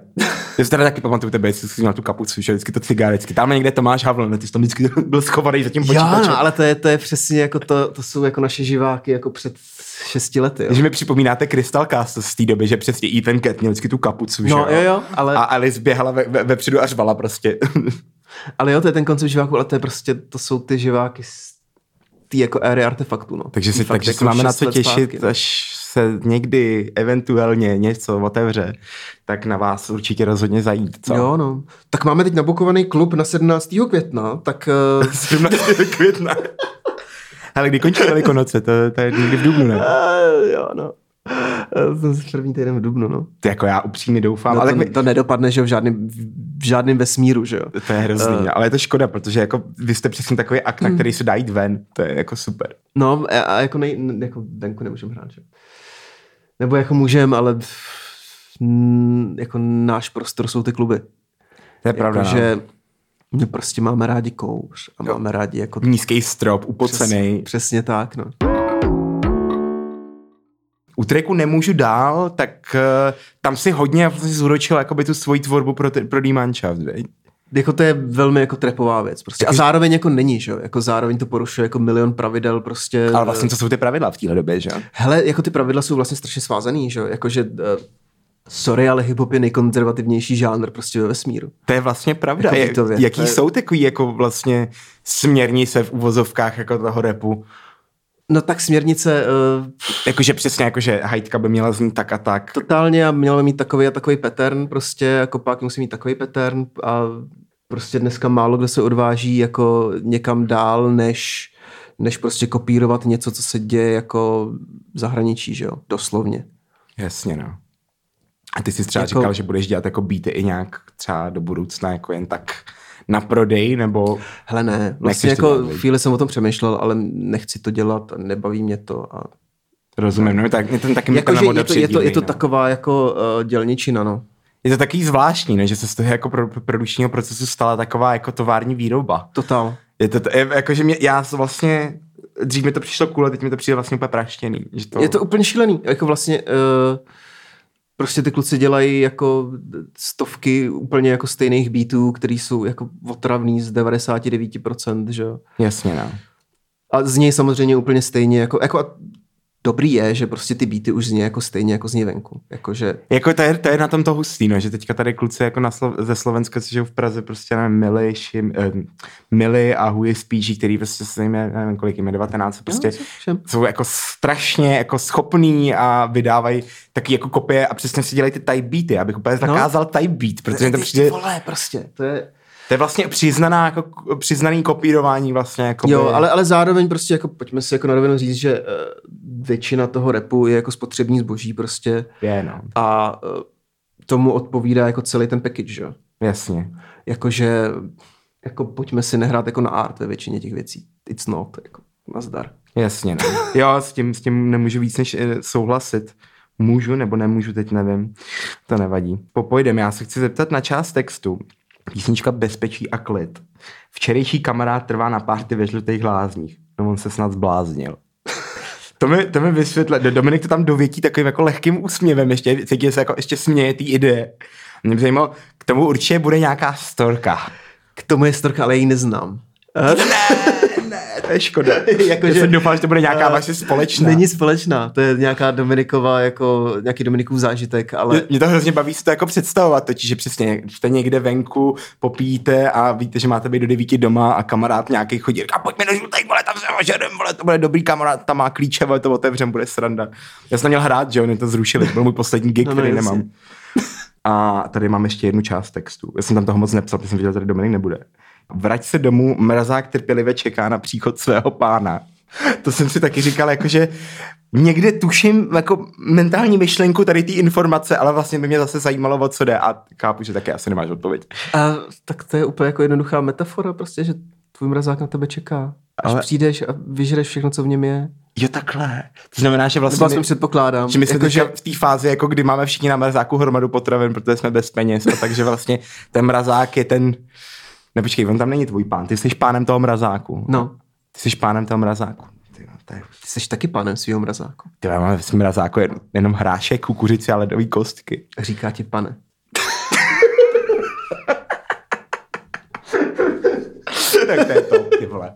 Já si teda taky pamatuju tebe, jestli jsi měl tu kapucu, že vždycky to cigárecky. Tam někde Tomáš Havl, ne, ty jsi tam vždycky byl schovaný za tím počítačem. no, ale to je, to je přesně jako to, to jsou jako naše živáky jako před šesti lety. Jo. Takže mi připomínáte Crystal Cast z té doby, že přesně Ethan Cat měl vždycky tu kapucu, že No, jo, jo, ale, A Alice běhala ve, ve, vepředu a řvala prostě. ale jo, to je ten koncept živáků, ale to je prostě, to jsou ty živáky z té jako éry artefaktů, no. takže si, Fakt takže jako si máme na co těšit, zpátky, no. až se někdy eventuálně něco otevře, tak na vás určitě rozhodně zajít. Co? Jo, no. Tak máme teď nabukovaný klub na 17. května, tak uh, 17. května. Ale kdy končí Velikonoce? To, to je někdy v Dubnu, ne? uh, jo, no. Uh, Jsem se první týden v Dubnu, no. To jako já upřímně doufám. no ale to, tak mi, to nedopadne, že jo, v žádném, v žádném vesmíru, že jo. to je hrozný, Eh. ale je to škoda, protože jako vy jste přesně takový akt, Hmm. na který se dá jít ven. To je jako super. No a, a jako, nej, jako venku nemůžeme hrát, že? Nebo jako můžeme, ale mm, jako náš prostor jsou ty kluby. To je pravda. Jako, no. že my prostě máme rádi kouř a máme rádi jako Nízký strop, upocený. Přes, přesně tak, no. U tracku nemůžu dál, tak uh, tam si hodně vlastně zúročil jakoby tu svoji tvorbu pro, ty, pro D-Mannschaft, veď? Jako to je velmi jako trepová věc. Prostě. A Jakože- zároveň jako není, že jo? Jako zároveň to porušuje jako milion pravidel prostě. Ale vlastně co jsou ty pravidla v téhle době, že? Hele, jako ty pravidla jsou vlastně strašně svázaný, že jo? Jakože, uh, sorry, ale hip-hop je nejkonzervativnější žánr prostě ve vesmíru. To je vlastně pravda. Jako Je, jaký To je- jsou takový jako vlastně směrnice v uvozovkách jako toho repu? No tak směrnice uh, Jakože přesně, jakože hajtka by měla znít tak a tak. totálně a měla by mít takový a takový pattern prostě, jako pak musí mít takový pattern a prostě dneska málo kdo se odváží jako někam dál, než, než prostě kopírovat něco, co se děje jako v zahraničí, že jo, doslovně. Jasně, no. A ty jsi třeba Jako- říkal, že budeš dělat jako beaty i nějak třeba do budoucna, jako jen tak na prodej, nebo Hele ne, vlastně jako chvíli jsem o tom přemýšlel, ale nechci to dělat nebaví mě to. A... rozumím, no, tak mě ten taky Jako, že je to, je, to, je to no. taková jako uh, dělničina, no. Je to takový zvláštní, ne? že se z toho jako pro, pro produkčního procesu stala taková jako tovární výroba. Totál. Je to, je, jakože mě, já vlastně, dřív mi to přišlo cool, a teď mi to přijde vlastně úplně praštěný. Že to, Je to úplně šílený. Jako vlastně uh, prostě ty kluci dělají jako stovky úplně jako stejných beatů, který jsou jako otravný z 99%, že jo. Jasně, no. A z něj samozřejmě úplně stejně jako, jako a dobrý je, že prostě ty beaty už zní jako stejně jako zní venku. Jakože Jako to je, to je na tom to hustý, no, že teďka tady kluci jako na Slo- ze Slovenska, co žijou v Praze, prostě nevím, Mili, Šim, eh, Mili a Huji Spíží, který prostě se jim, je, nevím, kolik jim je, 19, prostě všem. jsou jako strašně jako schopný a vydávají taky jako kopie a přesně si dělají ty type beaty. Já bych úplně zakázal type beat, protože to Ty přijde, vole, prostě. To je, to je vlastně přiznaná, jako, přiznaný kopírování vlastně. Jako Jo, ale, ale zároveň prostě jako pojďme si jako na říct, že uh, většina toho repu je jako spotřební zboží prostě Je, no, a uh, tomu odpovídá jako celý ten package, že? jo. jasně. Jakože jako pojďme si nehrát jako na art ve většině těch věcí. It's not, jako nazdar. Jasně, no. Jo, s tím, s tím nemůžu víc než eh, souhlasit. Můžu nebo nemůžu, teď nevím. To nevadí. Popojdem, já se chci zeptat na část textu. Písnička Bezpečí a klid. Včerejší kamarád trvá na párty ve žlutých lázních. No on se snad zbláznil. To mi, to mi vysvětle. Do- Dominik to tam dovětí takovým jako lehkým úsměvem, ještě, cítí se jako ještě směje té ideje. Mě by zajímalo, k tomu určitě bude nějaká storka. K tomu je storka, ale ji neznám. Ne, to je škoda. Jakože- Já jsem doufal, že to bude nějaká Eh, vaše společná. Není společná, to je nějaká Dominikova, jako nějaký Dominikův zážitek, ale Mě, to hrozně baví si to jako představovat, totiž, že přesně jste někde venku, popíte a víte, že máte být do devíti doma a kamarád nějaký chodí, říká, pojďme do žlutej, vole, tam se ožerem, vole, to bude dobrý kamarád, tam má klíče, vole, to otevřem, bude sranda. Já jsem měl hrát, že oni to zrušili, to byl můj poslední gig, No, no, no, který nemám. A tady mám ještě jednu část textu. Já jsem tam toho moc nepsal, protože jsem viděl, že tady Dominik nebude. Vrať se domů, mrazák trpělivě čeká na příchod svého pána. To jsem si taky říkal, jakože někde tuším jako mentální myšlenku tady ty informace, ale vlastně by mě zase zajímalo, o co jde a chápu, že taky asi nemáš odpověď. A tak to je úplně jako jednoduchá metafora prostě, že tvůj mrazák na tebe čeká. Až Ale- přijdeš a vyžereš všechno, co v něm je. Jo, takhle. To znamená, že vlastně my, předpokládám. že my jsme jako, jako, v té fázi, jako kdy máme všichni na mrazáku hromadu potravin, protože jsme bez peněz, a takže vlastně ten mrazák je ten... Ne, počkej, on tam není tvůj pán, ty jsi pánem toho mrazáku. No, Ty jsi pánem toho mrazáku. Ty, jo, to je, ty jsi taky panem svého mrazáku. ty jo, máme v mrazáku jen, jenom hrášek, kukuřici a ledový kostky. Říká ti pane. Tak to je to, ty vole.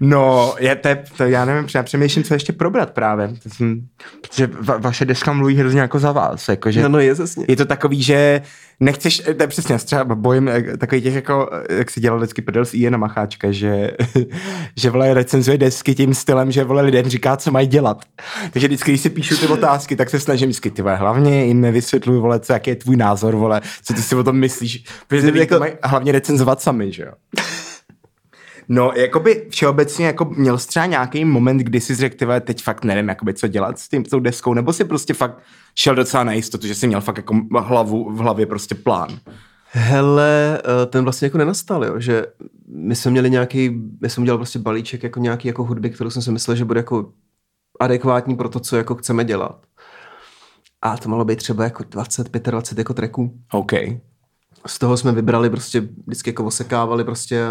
No, je, to, je- to, já nevím, já přemýšlím, co ještě probrat právě. Jsem, protože va, vaše deska mluví hrozně jako za vás. Jako, že No, no, je přesně. je to takový, že nechceš, to je přesně, třeba bojím eh, takový těch jako, eh, jak si dělal vždycky prdel s Iana Macháčka, že, že vole recenzuje desky tím stylem, že vole lidem říká, co mají dělat. Takže vždycky, když si píšu ty otázky, tak se snažím vždycky, ty vole, hlavně jim nevysvětluju, vole, co, jaký je tvůj názor, vole, co ty si o tom myslíš, protože jako... mají hlavně recenzovat sami, že jo. No, jakoby všeobecně jako měl jsi třeba nějaký moment, kdy jsi řekl, ty teď fakt nevím, jakoby, co dělat s tím, s tou deskou, nebo si prostě fakt šel docela na jistotu, že jsi měl fakt jako hlavu, v hlavě prostě plán. Hele, eh, ten vlastně jako nenastal, jo, že my jsme měli nějaký, já jsem udělal prostě balíček jako nějaký jako hudby, kterou jsem si myslel, že bude jako adekvátní pro to, co jako chceme dělat. A to malo být třeba jako 20, 25 jako tracků. OK. Z toho jsme vybrali prostě, vždycky jako osekávali prostě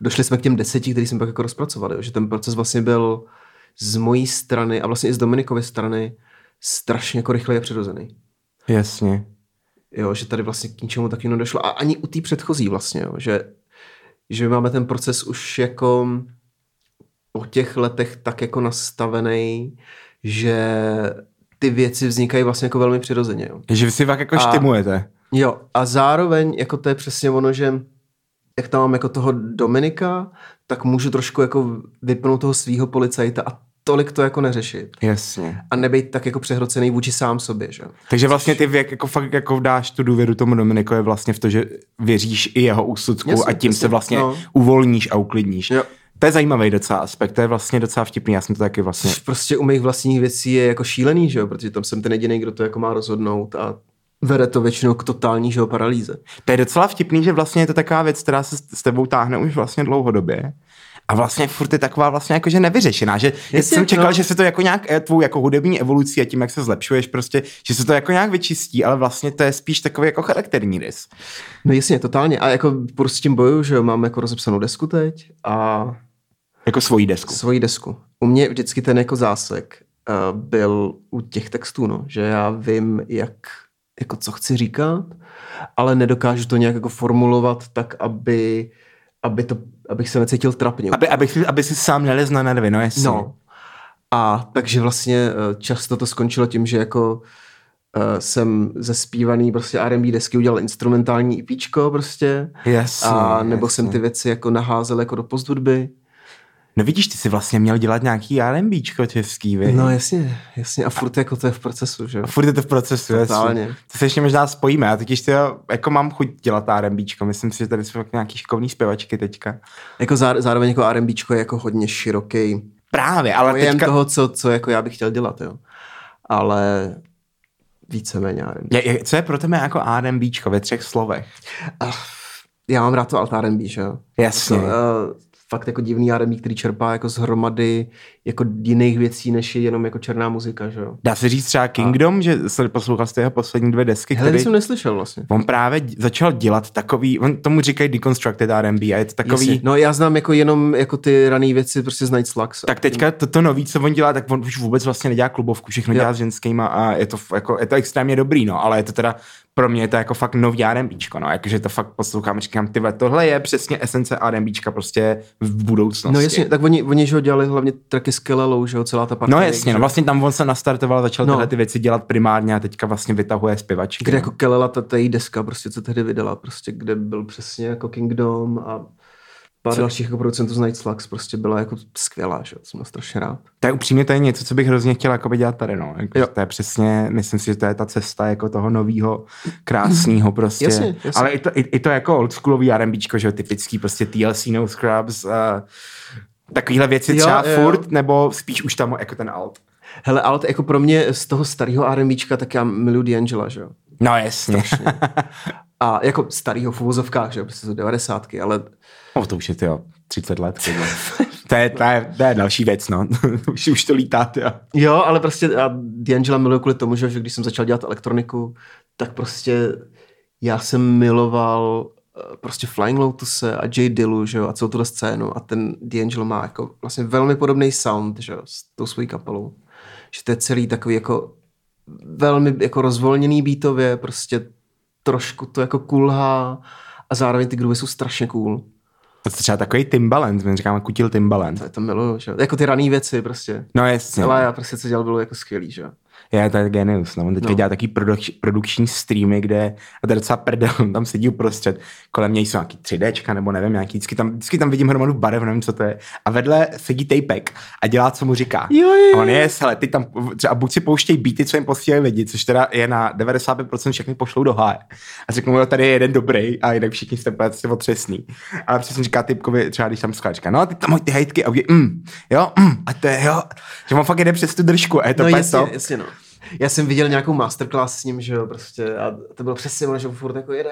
došli jsme k těm deseti, který jsme pak jako rozpracovali, že ten proces vlastně byl z mojí strany a vlastně i z Dominikovy strany strašně jako rychle a přirozený. Jasně. Jo, že tady vlastně k ničemu taky nedošlo. A ani u té předchozí vlastně, jo, že, že máme ten proces už jako po těch letech tak jako nastavený, že ty věci vznikají vlastně jako velmi přirozeně. Jo. Že vy si fakt jako A- štimujete. jo, a zároveň jako to je přesně ono, že jak tam mám jako toho Dominika, tak můžu trošku jako vypnout toho svého policajta a tolik to jako neřešit. Jasně. A nebejt tak jako přehrocený vůči sám sobě, že? Takže vlastně ty věk, jako fakt jako dáš tu důvěru tomu Dominikovi vlastně v to, že věříš i jeho úsudku Jasně, a tím jasně, se vlastně no. uvolníš a uklidníš. Jo. To je zajímavý docela aspekt, to je vlastně docela vtipný, já jsem to taky vlastně... Prostě u mých vlastních věcí je jako šílený, že jo? protože tam jsem ten jediný, kdo to jako má rozhodnout a vede to většinou k totální že paralýze. To je docela vtipný, že vlastně je to taková věc, která se s tebou táhne už vlastně dlouhodobě. A vlastně furt je taková vlastně jakože nevyřešená, že já Jasně, jsem čekal, no. že se to jako nějak eh, tvou jako hudební evolucí a tím, jak se zlepšuješ prostě, že se to jako nějak vyčistí, ale vlastně to je spíš takový jako charakterní rys. No jasně, totálně. A jako prostě s tím boju, že jo, mám jako rozepsanou desku teď a Jako svojí desku. svoji desku. U mě vždycky ten jako zásek uh, byl u těch textů, no, že já vím, jak, jako co chci říkat, ale nedokážu to nějak jako formulovat tak, aby, aby to, abych se necítil trapně. Aby, si- aby si sám nelez na nervy, no jasně. No. A takže vlastně eh, často to skončilo tím, že jako uh, jsem ze zpívaný prostě R&B desky udělal instrumentální EPčko prostě. Jasně, a nebo jasně. jsem ty věci jako naházel jako do posthudby. No vidíš, ty si vlastně měl dělat nějaký R&Bčko český, vy. No jasně, jasně. A furt jako to je v procesu, že jo. A furt je to v procesu, Totálně. jasně. To se ještě možná spojíme. Já totiž ty, jako mám chuť dělat R&Bčko. Myslím si, že tady jsou nějaký šikovný zpěvačky teďka. Jako zá, zároveň jako R&Bčko je jako hodně široký Právě, ale pojem teďka... toho, co, co jako já bych chtěl dělat, jo. Ale víceméně R&B. Je, je, co je pro tebe jako R&Bčko ve třech slovech? Já mám rád to alt R&B, že jo. Jasně. Jako, uh, fakt jako divný R&B, který čerpá jako z hromady jako jiných věcí, než je jenom jako černá muzika, že jo. Dá se říct třeba Kingdom, že se poslouchal z jeho poslední dvě desky, Hele, který... jsem neslyšel vlastně. On právě začal dělat takový, on tomu říkají deconstructed R&B a je to takový... Jasně. No já znám jako jenom jako ty rané věci prostě z Night Slugs. Tak teďka toto nový, co on dělá, tak on už vůbec vlastně nedělá klubovku, všechno Jo. dělá s ženskýma a je to, jako, je to extrémně dobrý, no, ale je to teda, pro mě je to jako fakt nový R&Bčko, no, jakože to fakt poslouchám, říkám, ty vole, tohle je přesně esence R&Bčka prostě v budoucnosti. No jasně, tak oni, oni že ho dělali hlavně tracky s Kelelou, že jo, celá ta parta. No jasně, no vlastně tam on se nastartoval, začal No. tyhle ty věci dělat primárně a teďka vlastně vytahuje zpěvačky. Kde no. jako Kelela, ta, ta její deska, prostě, co tehdy vydala, prostě, kde byl přesně jako Kingdom a pár Co- dalších jako producentů z Night Slugs, prostě byla jako skvělá, že jsem byl strašně rád. To je upřímně, to je něco, co bych hrozně chtěl jakoby dělat tady, no. Jako, Jo. to je přesně, myslím si, že to je ta cesta jako toho nového, krásného prostě. Jasně, jasně. Ale i to, i, i to jako oldschoolový R&Bčko, že jo, typický prostě TLC No Scrubs a Takovýhle věci Jo, třeba jo. furt, nebo spíš už tam jako ten alt? Hele, ale to jako pro mě z toho starého R&Bčka, tak já miluji D'Angela, že jo. No jasně. A jako starýho v uvozovkách, že jo, prostě to 90. ale no to už je, jo, 30 let. to, je, to, je, to je další věc, no. už, už to lítá, tyjo. jo, ale prostě já D'Angela miluji kvůli tomu, že, když jsem začal dělat elektroniku, tak prostě já jsem miloval eh, prostě Flying Lotuse a J. Dillu, že jo, a celou tuhle scénu a ten D'Angelo má jako vlastně velmi podobný sound, že jo, s tou svojí kapelou. Že to je celý takový jako velmi jako rozvolněný beatově, prostě trošku to jako kulhá a zároveň ty groovy jsou strašně cool. To je třeba takový Timbaland, my říkáme kutil Timbaland. To je to miluju, že. Jako ty rané věci prostě. No jasně. Ale já prostě co dělal bylo jako skvělý, že Je, to je genius. No. On teďka No. dělá taky produk- produkční streamy, kde, a to je docela prdel, on tam sedí uprostřed, kolem něj jsou nějaký 3Dčka, nebo nevím, nějaký, vždycky tam, vždycky tam vidím hromadu barev, nevím, co to je. A vedle sedí Tapek a dělá, co mu říká. Jo, jo. A on je, hele, ty tam třeba buď si pouštěj beaty, co jim posílají lidi, což teda je na 95% všechny pošlou do háje. A řeknu, jo, tady je jeden dobrý a jinak všichni jste prostě otřesný. Ale přesně říká typkovi, třeba když tam skáčka, no a ty tam ty hejtky a mm, jo, mm, a to je, jo, že on fakt jede přes tu držku a je to no jasně, jasně, no. Já jsem viděl nějakou masterclass s ním, že jo, prostě, a to bylo přesně ono, že furt jako jede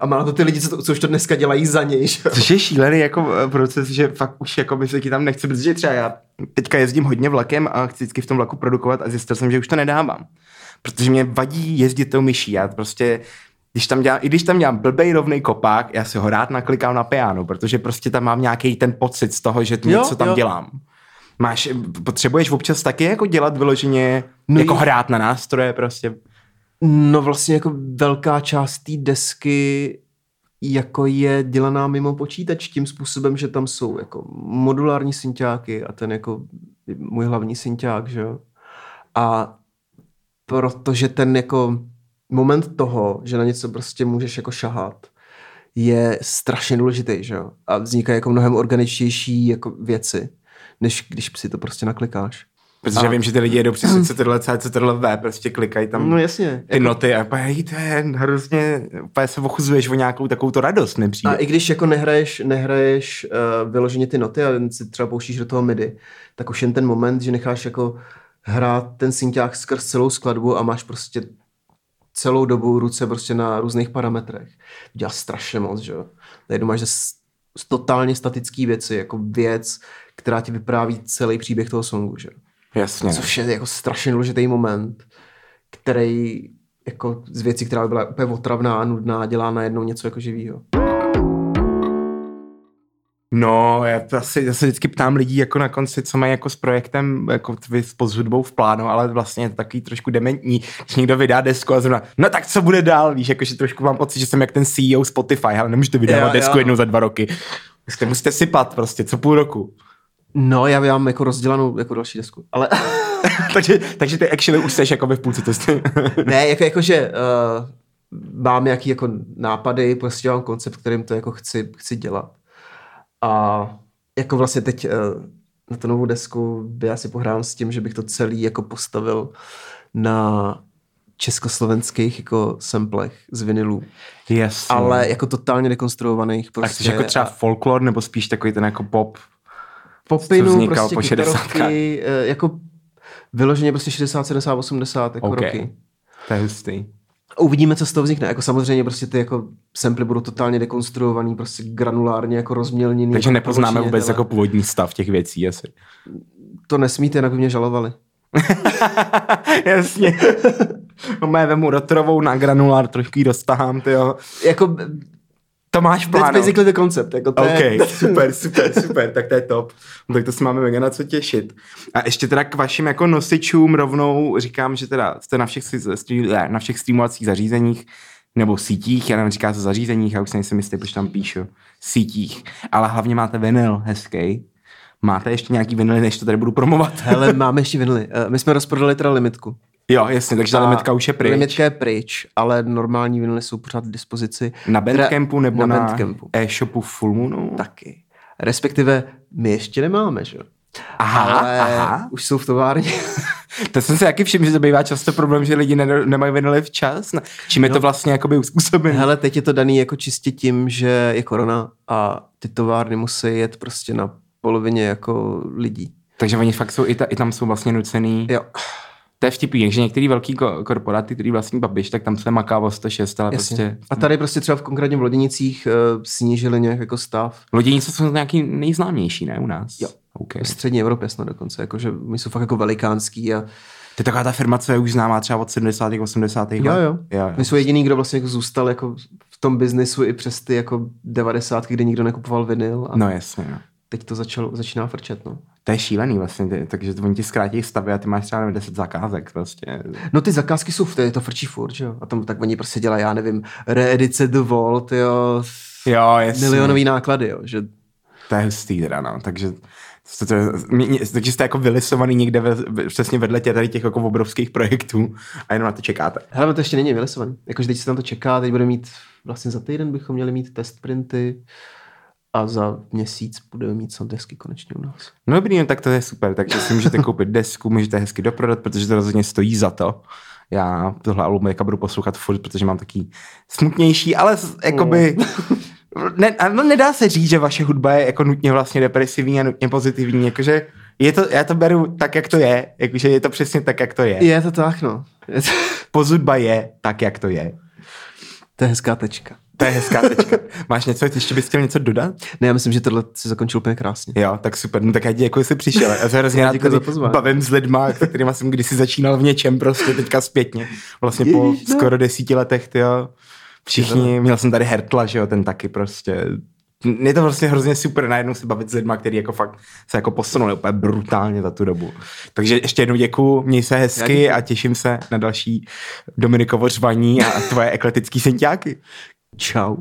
a má to ty lidi, co, to, co už to dneska dělají za něj, že jo. Což je šílený jako eh, proces, že fakt už jako by se ti tam nechce, protože třeba já teďka jezdím hodně vlakem a chci vždycky v tom vlaku produkovat a zjistil jsem, že už to nedávám. Protože mě vadí jezdit tou myší. Já prostě, když tam dělám, i když tam dělám blbej rovný kopák, já si ho rád naklikám na piano, protože prostě tam mám nějaký ten pocit z toho, že Jo, něco tam jo. dělám. Máš, potřebuješ občas taky jako dělat vyloženě, No jako jo. hrát na nástroje prostě. No vlastně jako velká část té desky jako je dělaná mimo počítač tím způsobem, že tam jsou jako modulární synťáky a ten jako můj hlavní synťák, že jo. A protože ten jako moment toho, že na něco prostě můžeš jako šahat, je strašně důležitý, že jo. A vznikají jako mnohem organičtější jako věci, než když si to prostě naklikáš. Protože A- vím, že ty lidi jedou přes CTRL, C, CTRL V, prostě klikají tam No jasně. ty noty a úplně, hej, to je hrozně, úplně se ochuzuješ o nějakou takovou to radost, nepřijde. A i když jako nehraješ, nehraješ uh, vyloženě ty noty a si třeba pouštíš do toho MIDI, tak už jen ten moment, že necháš jako hrát ten synťák skrz celou skladbu a máš prostě celou dobu ruce prostě na různých parametrech. Dělá strašně moc, že jo. Najednou máš totálně statický věci, jako věc, která ti vypráví celý příběh toho songu, že. Jasně. Což je jako strašně důležitý moment, který jako z věcí, která by byla úplně otravná a nudná, dělá najednou něco jako živýho. No, já to asi, já se vždycky ptám lidí jako na konci, co mají jako s projektem, jako vy s hudbou v plánu, ale vlastně je to takový trošku dementní, když někdo vydá desku a zrovna, no tak co bude dál, víš, jakože trošku mám pocit, že jsem jak ten CEO Spotify, ale nemůžete vydávat Jo, desku jo. jednou za dva roky. Musíte, musíte sypat prostě, co půl roku. No, já mám jako rozdělanou jako další desku. Ale takže, takže ty actually už seš jako v půlce cesty. ne, jako, jako že uh, mám nějaký jako nápady, prostě mám koncept, kterým to jako chci, chci dělat. A jako vlastně teď uh, na tu novou desku by já si pohrám s tím, že bych to celý jako postavil na československých jako samplech z vinilů, yes. ale jako totálně dekonstruovaných prostě. jsi jako třeba folklor, nebo spíš takový ten jako pop. popinu, prostě po 60. kytarovky, eh, jako vyloženě prostě 60, 70, 80 jako OK. roky. To je hustý. Uvidíme, co z toho vznikne. Jako samozřejmě prostě ty jako samply budou totálně dekonstruovaný, prostě granulárně jako rozmělněný. Takže nepoznáme vůbec počinitele. jako původní stav těch věcí, asi. To nesmíte, jinak by mě žalovali. Jasně. No mé vemu rotorovou na granulár, trošku ji dostahám, ty jo. Jako, To máš v that's plánu. basically the concept. Jako to je, OK, super, super, super, tak to je top. No, tak to se máme mega na co těšit. A ještě teda k vašim jako nosičům rovnou říkám, že teda jste na všech, ne, na všech streamovacích zařízeních nebo sítích, já nevím, říká se zařízeních, já už si nejsem jistý, proč tam píšu, sítích, ale hlavně máte vinyl hezký. Máte ještě nějaký vinyl, než to tady budu promovat? Hele, máme ještě vinily. Eh, My jsme rozprodali teda limitku. Jo, jasně, takže ta limitka už je pryč. Limitka je pryč, ale normální vinily jsou pořád k dispozici. Na Bandcampu nebo na na, Bandcampu. e-shopu Full Moonu? Taky. Respektive my ještě nemáme, že jo? Aha, ale aha. už jsou v továrně. To jsem si taky všiml, že to bývá často problém, že lidi ne, nemají vinily včas. No, Čím je to vlastně jakoby uspůsobené? Hele, teď je to daný jako čistě tím, že je korona a ty továrny musí jet prostě na polovině jako lidí. Takže oni fakt jsou, i, ta, i tam jsou vlastně nucený. Jo. To je vtipný, že některý velký ko- korporáty, který vlastní Babiš, tak tam se maká o 106, ale Jasně. prostě... A tady prostě třeba v konkrétně v Loděnicích uh, snížili nějak jako stav. Loděnice jsou nějaký nejznámější, ne u nás? Jo. Okay. V střední Evropě snad dokonce, jakože my jsou fakt jako velikánský a To je taková ta firma, co je už známá třeba od 70. 80. jo, let. jo. jo, jo. My jsou jediný, kdo vlastně jako zůstal jako v tom biznisu i přes ty jako devadesátky, kdy nikdo nekupoval vinyl a No jasně, no. teď to začalo, začíná frčet, no. To je šílený vlastně, ty, takže oni ti zkrátí stavy a ty máš třeba nevím, 10 zakázek prostě. No ty zakázky jsou v té, to frčí furt, jo. A tam tak oni prostě dělají, já nevím, reedice The Vault, jo, Jo, jasně. milionový náklady, jo, že To je hustý teda, no. Takže to, to, takže jste jako vylisovaný někde ve, přesně vedle těch tady těch jako obrovských projektů a jenom na to čekáte. Hele, no to ještě není vylisovaný. Jakože teď se tam to čeká, teď bude mít, vlastně za týden bychom měli mít test printy a za měsíc budeme mít soundesky konečně u nás. No dobrý, no, tak to je super, takže si můžete koupit desku, můžete hezky doprodat, protože to rozhodně stojí za to. Já tohle album jako budu poslouchat furt, protože mám taký smutnější, ale jakoby... Ne, a no, nedá se říct, že vaše hudba je jako nutně vlastně depresivní a nutně pozitivní, jakože je to, já to beru tak, jak to je, jakože je to přesně tak, jak to je. Je to tak, no. Pozudba je tak, jak to je. To je hezká tečka. To je hezká tečka. Máš něco, ještě bys chtěl něco dodat? Ne, já myslím, že tohle si zakončil úplně krásně. Jo, tak super, no tak já ti děkuji, že jsi přišel. Já se hrozně rád za pozvání. bavím s lidma, se kterými jsem kdysi začínal v něčem, prostě teďka zpětně. Vlastně po Ježiš, no. skoro desíti letech, tyjo. Všichni, měl jsem tady Hertla, že jo, ten taky prostě. Je to vlastně hrozně super najednou se bavit s lidma, který jako fakt se jako posunuli úplně brutálně za tu dobu. Takže ještě jednou děkuju, měj se hezky a těším se na další Dominikovo řvaní a tvoje ekletický sentiáky. Čau.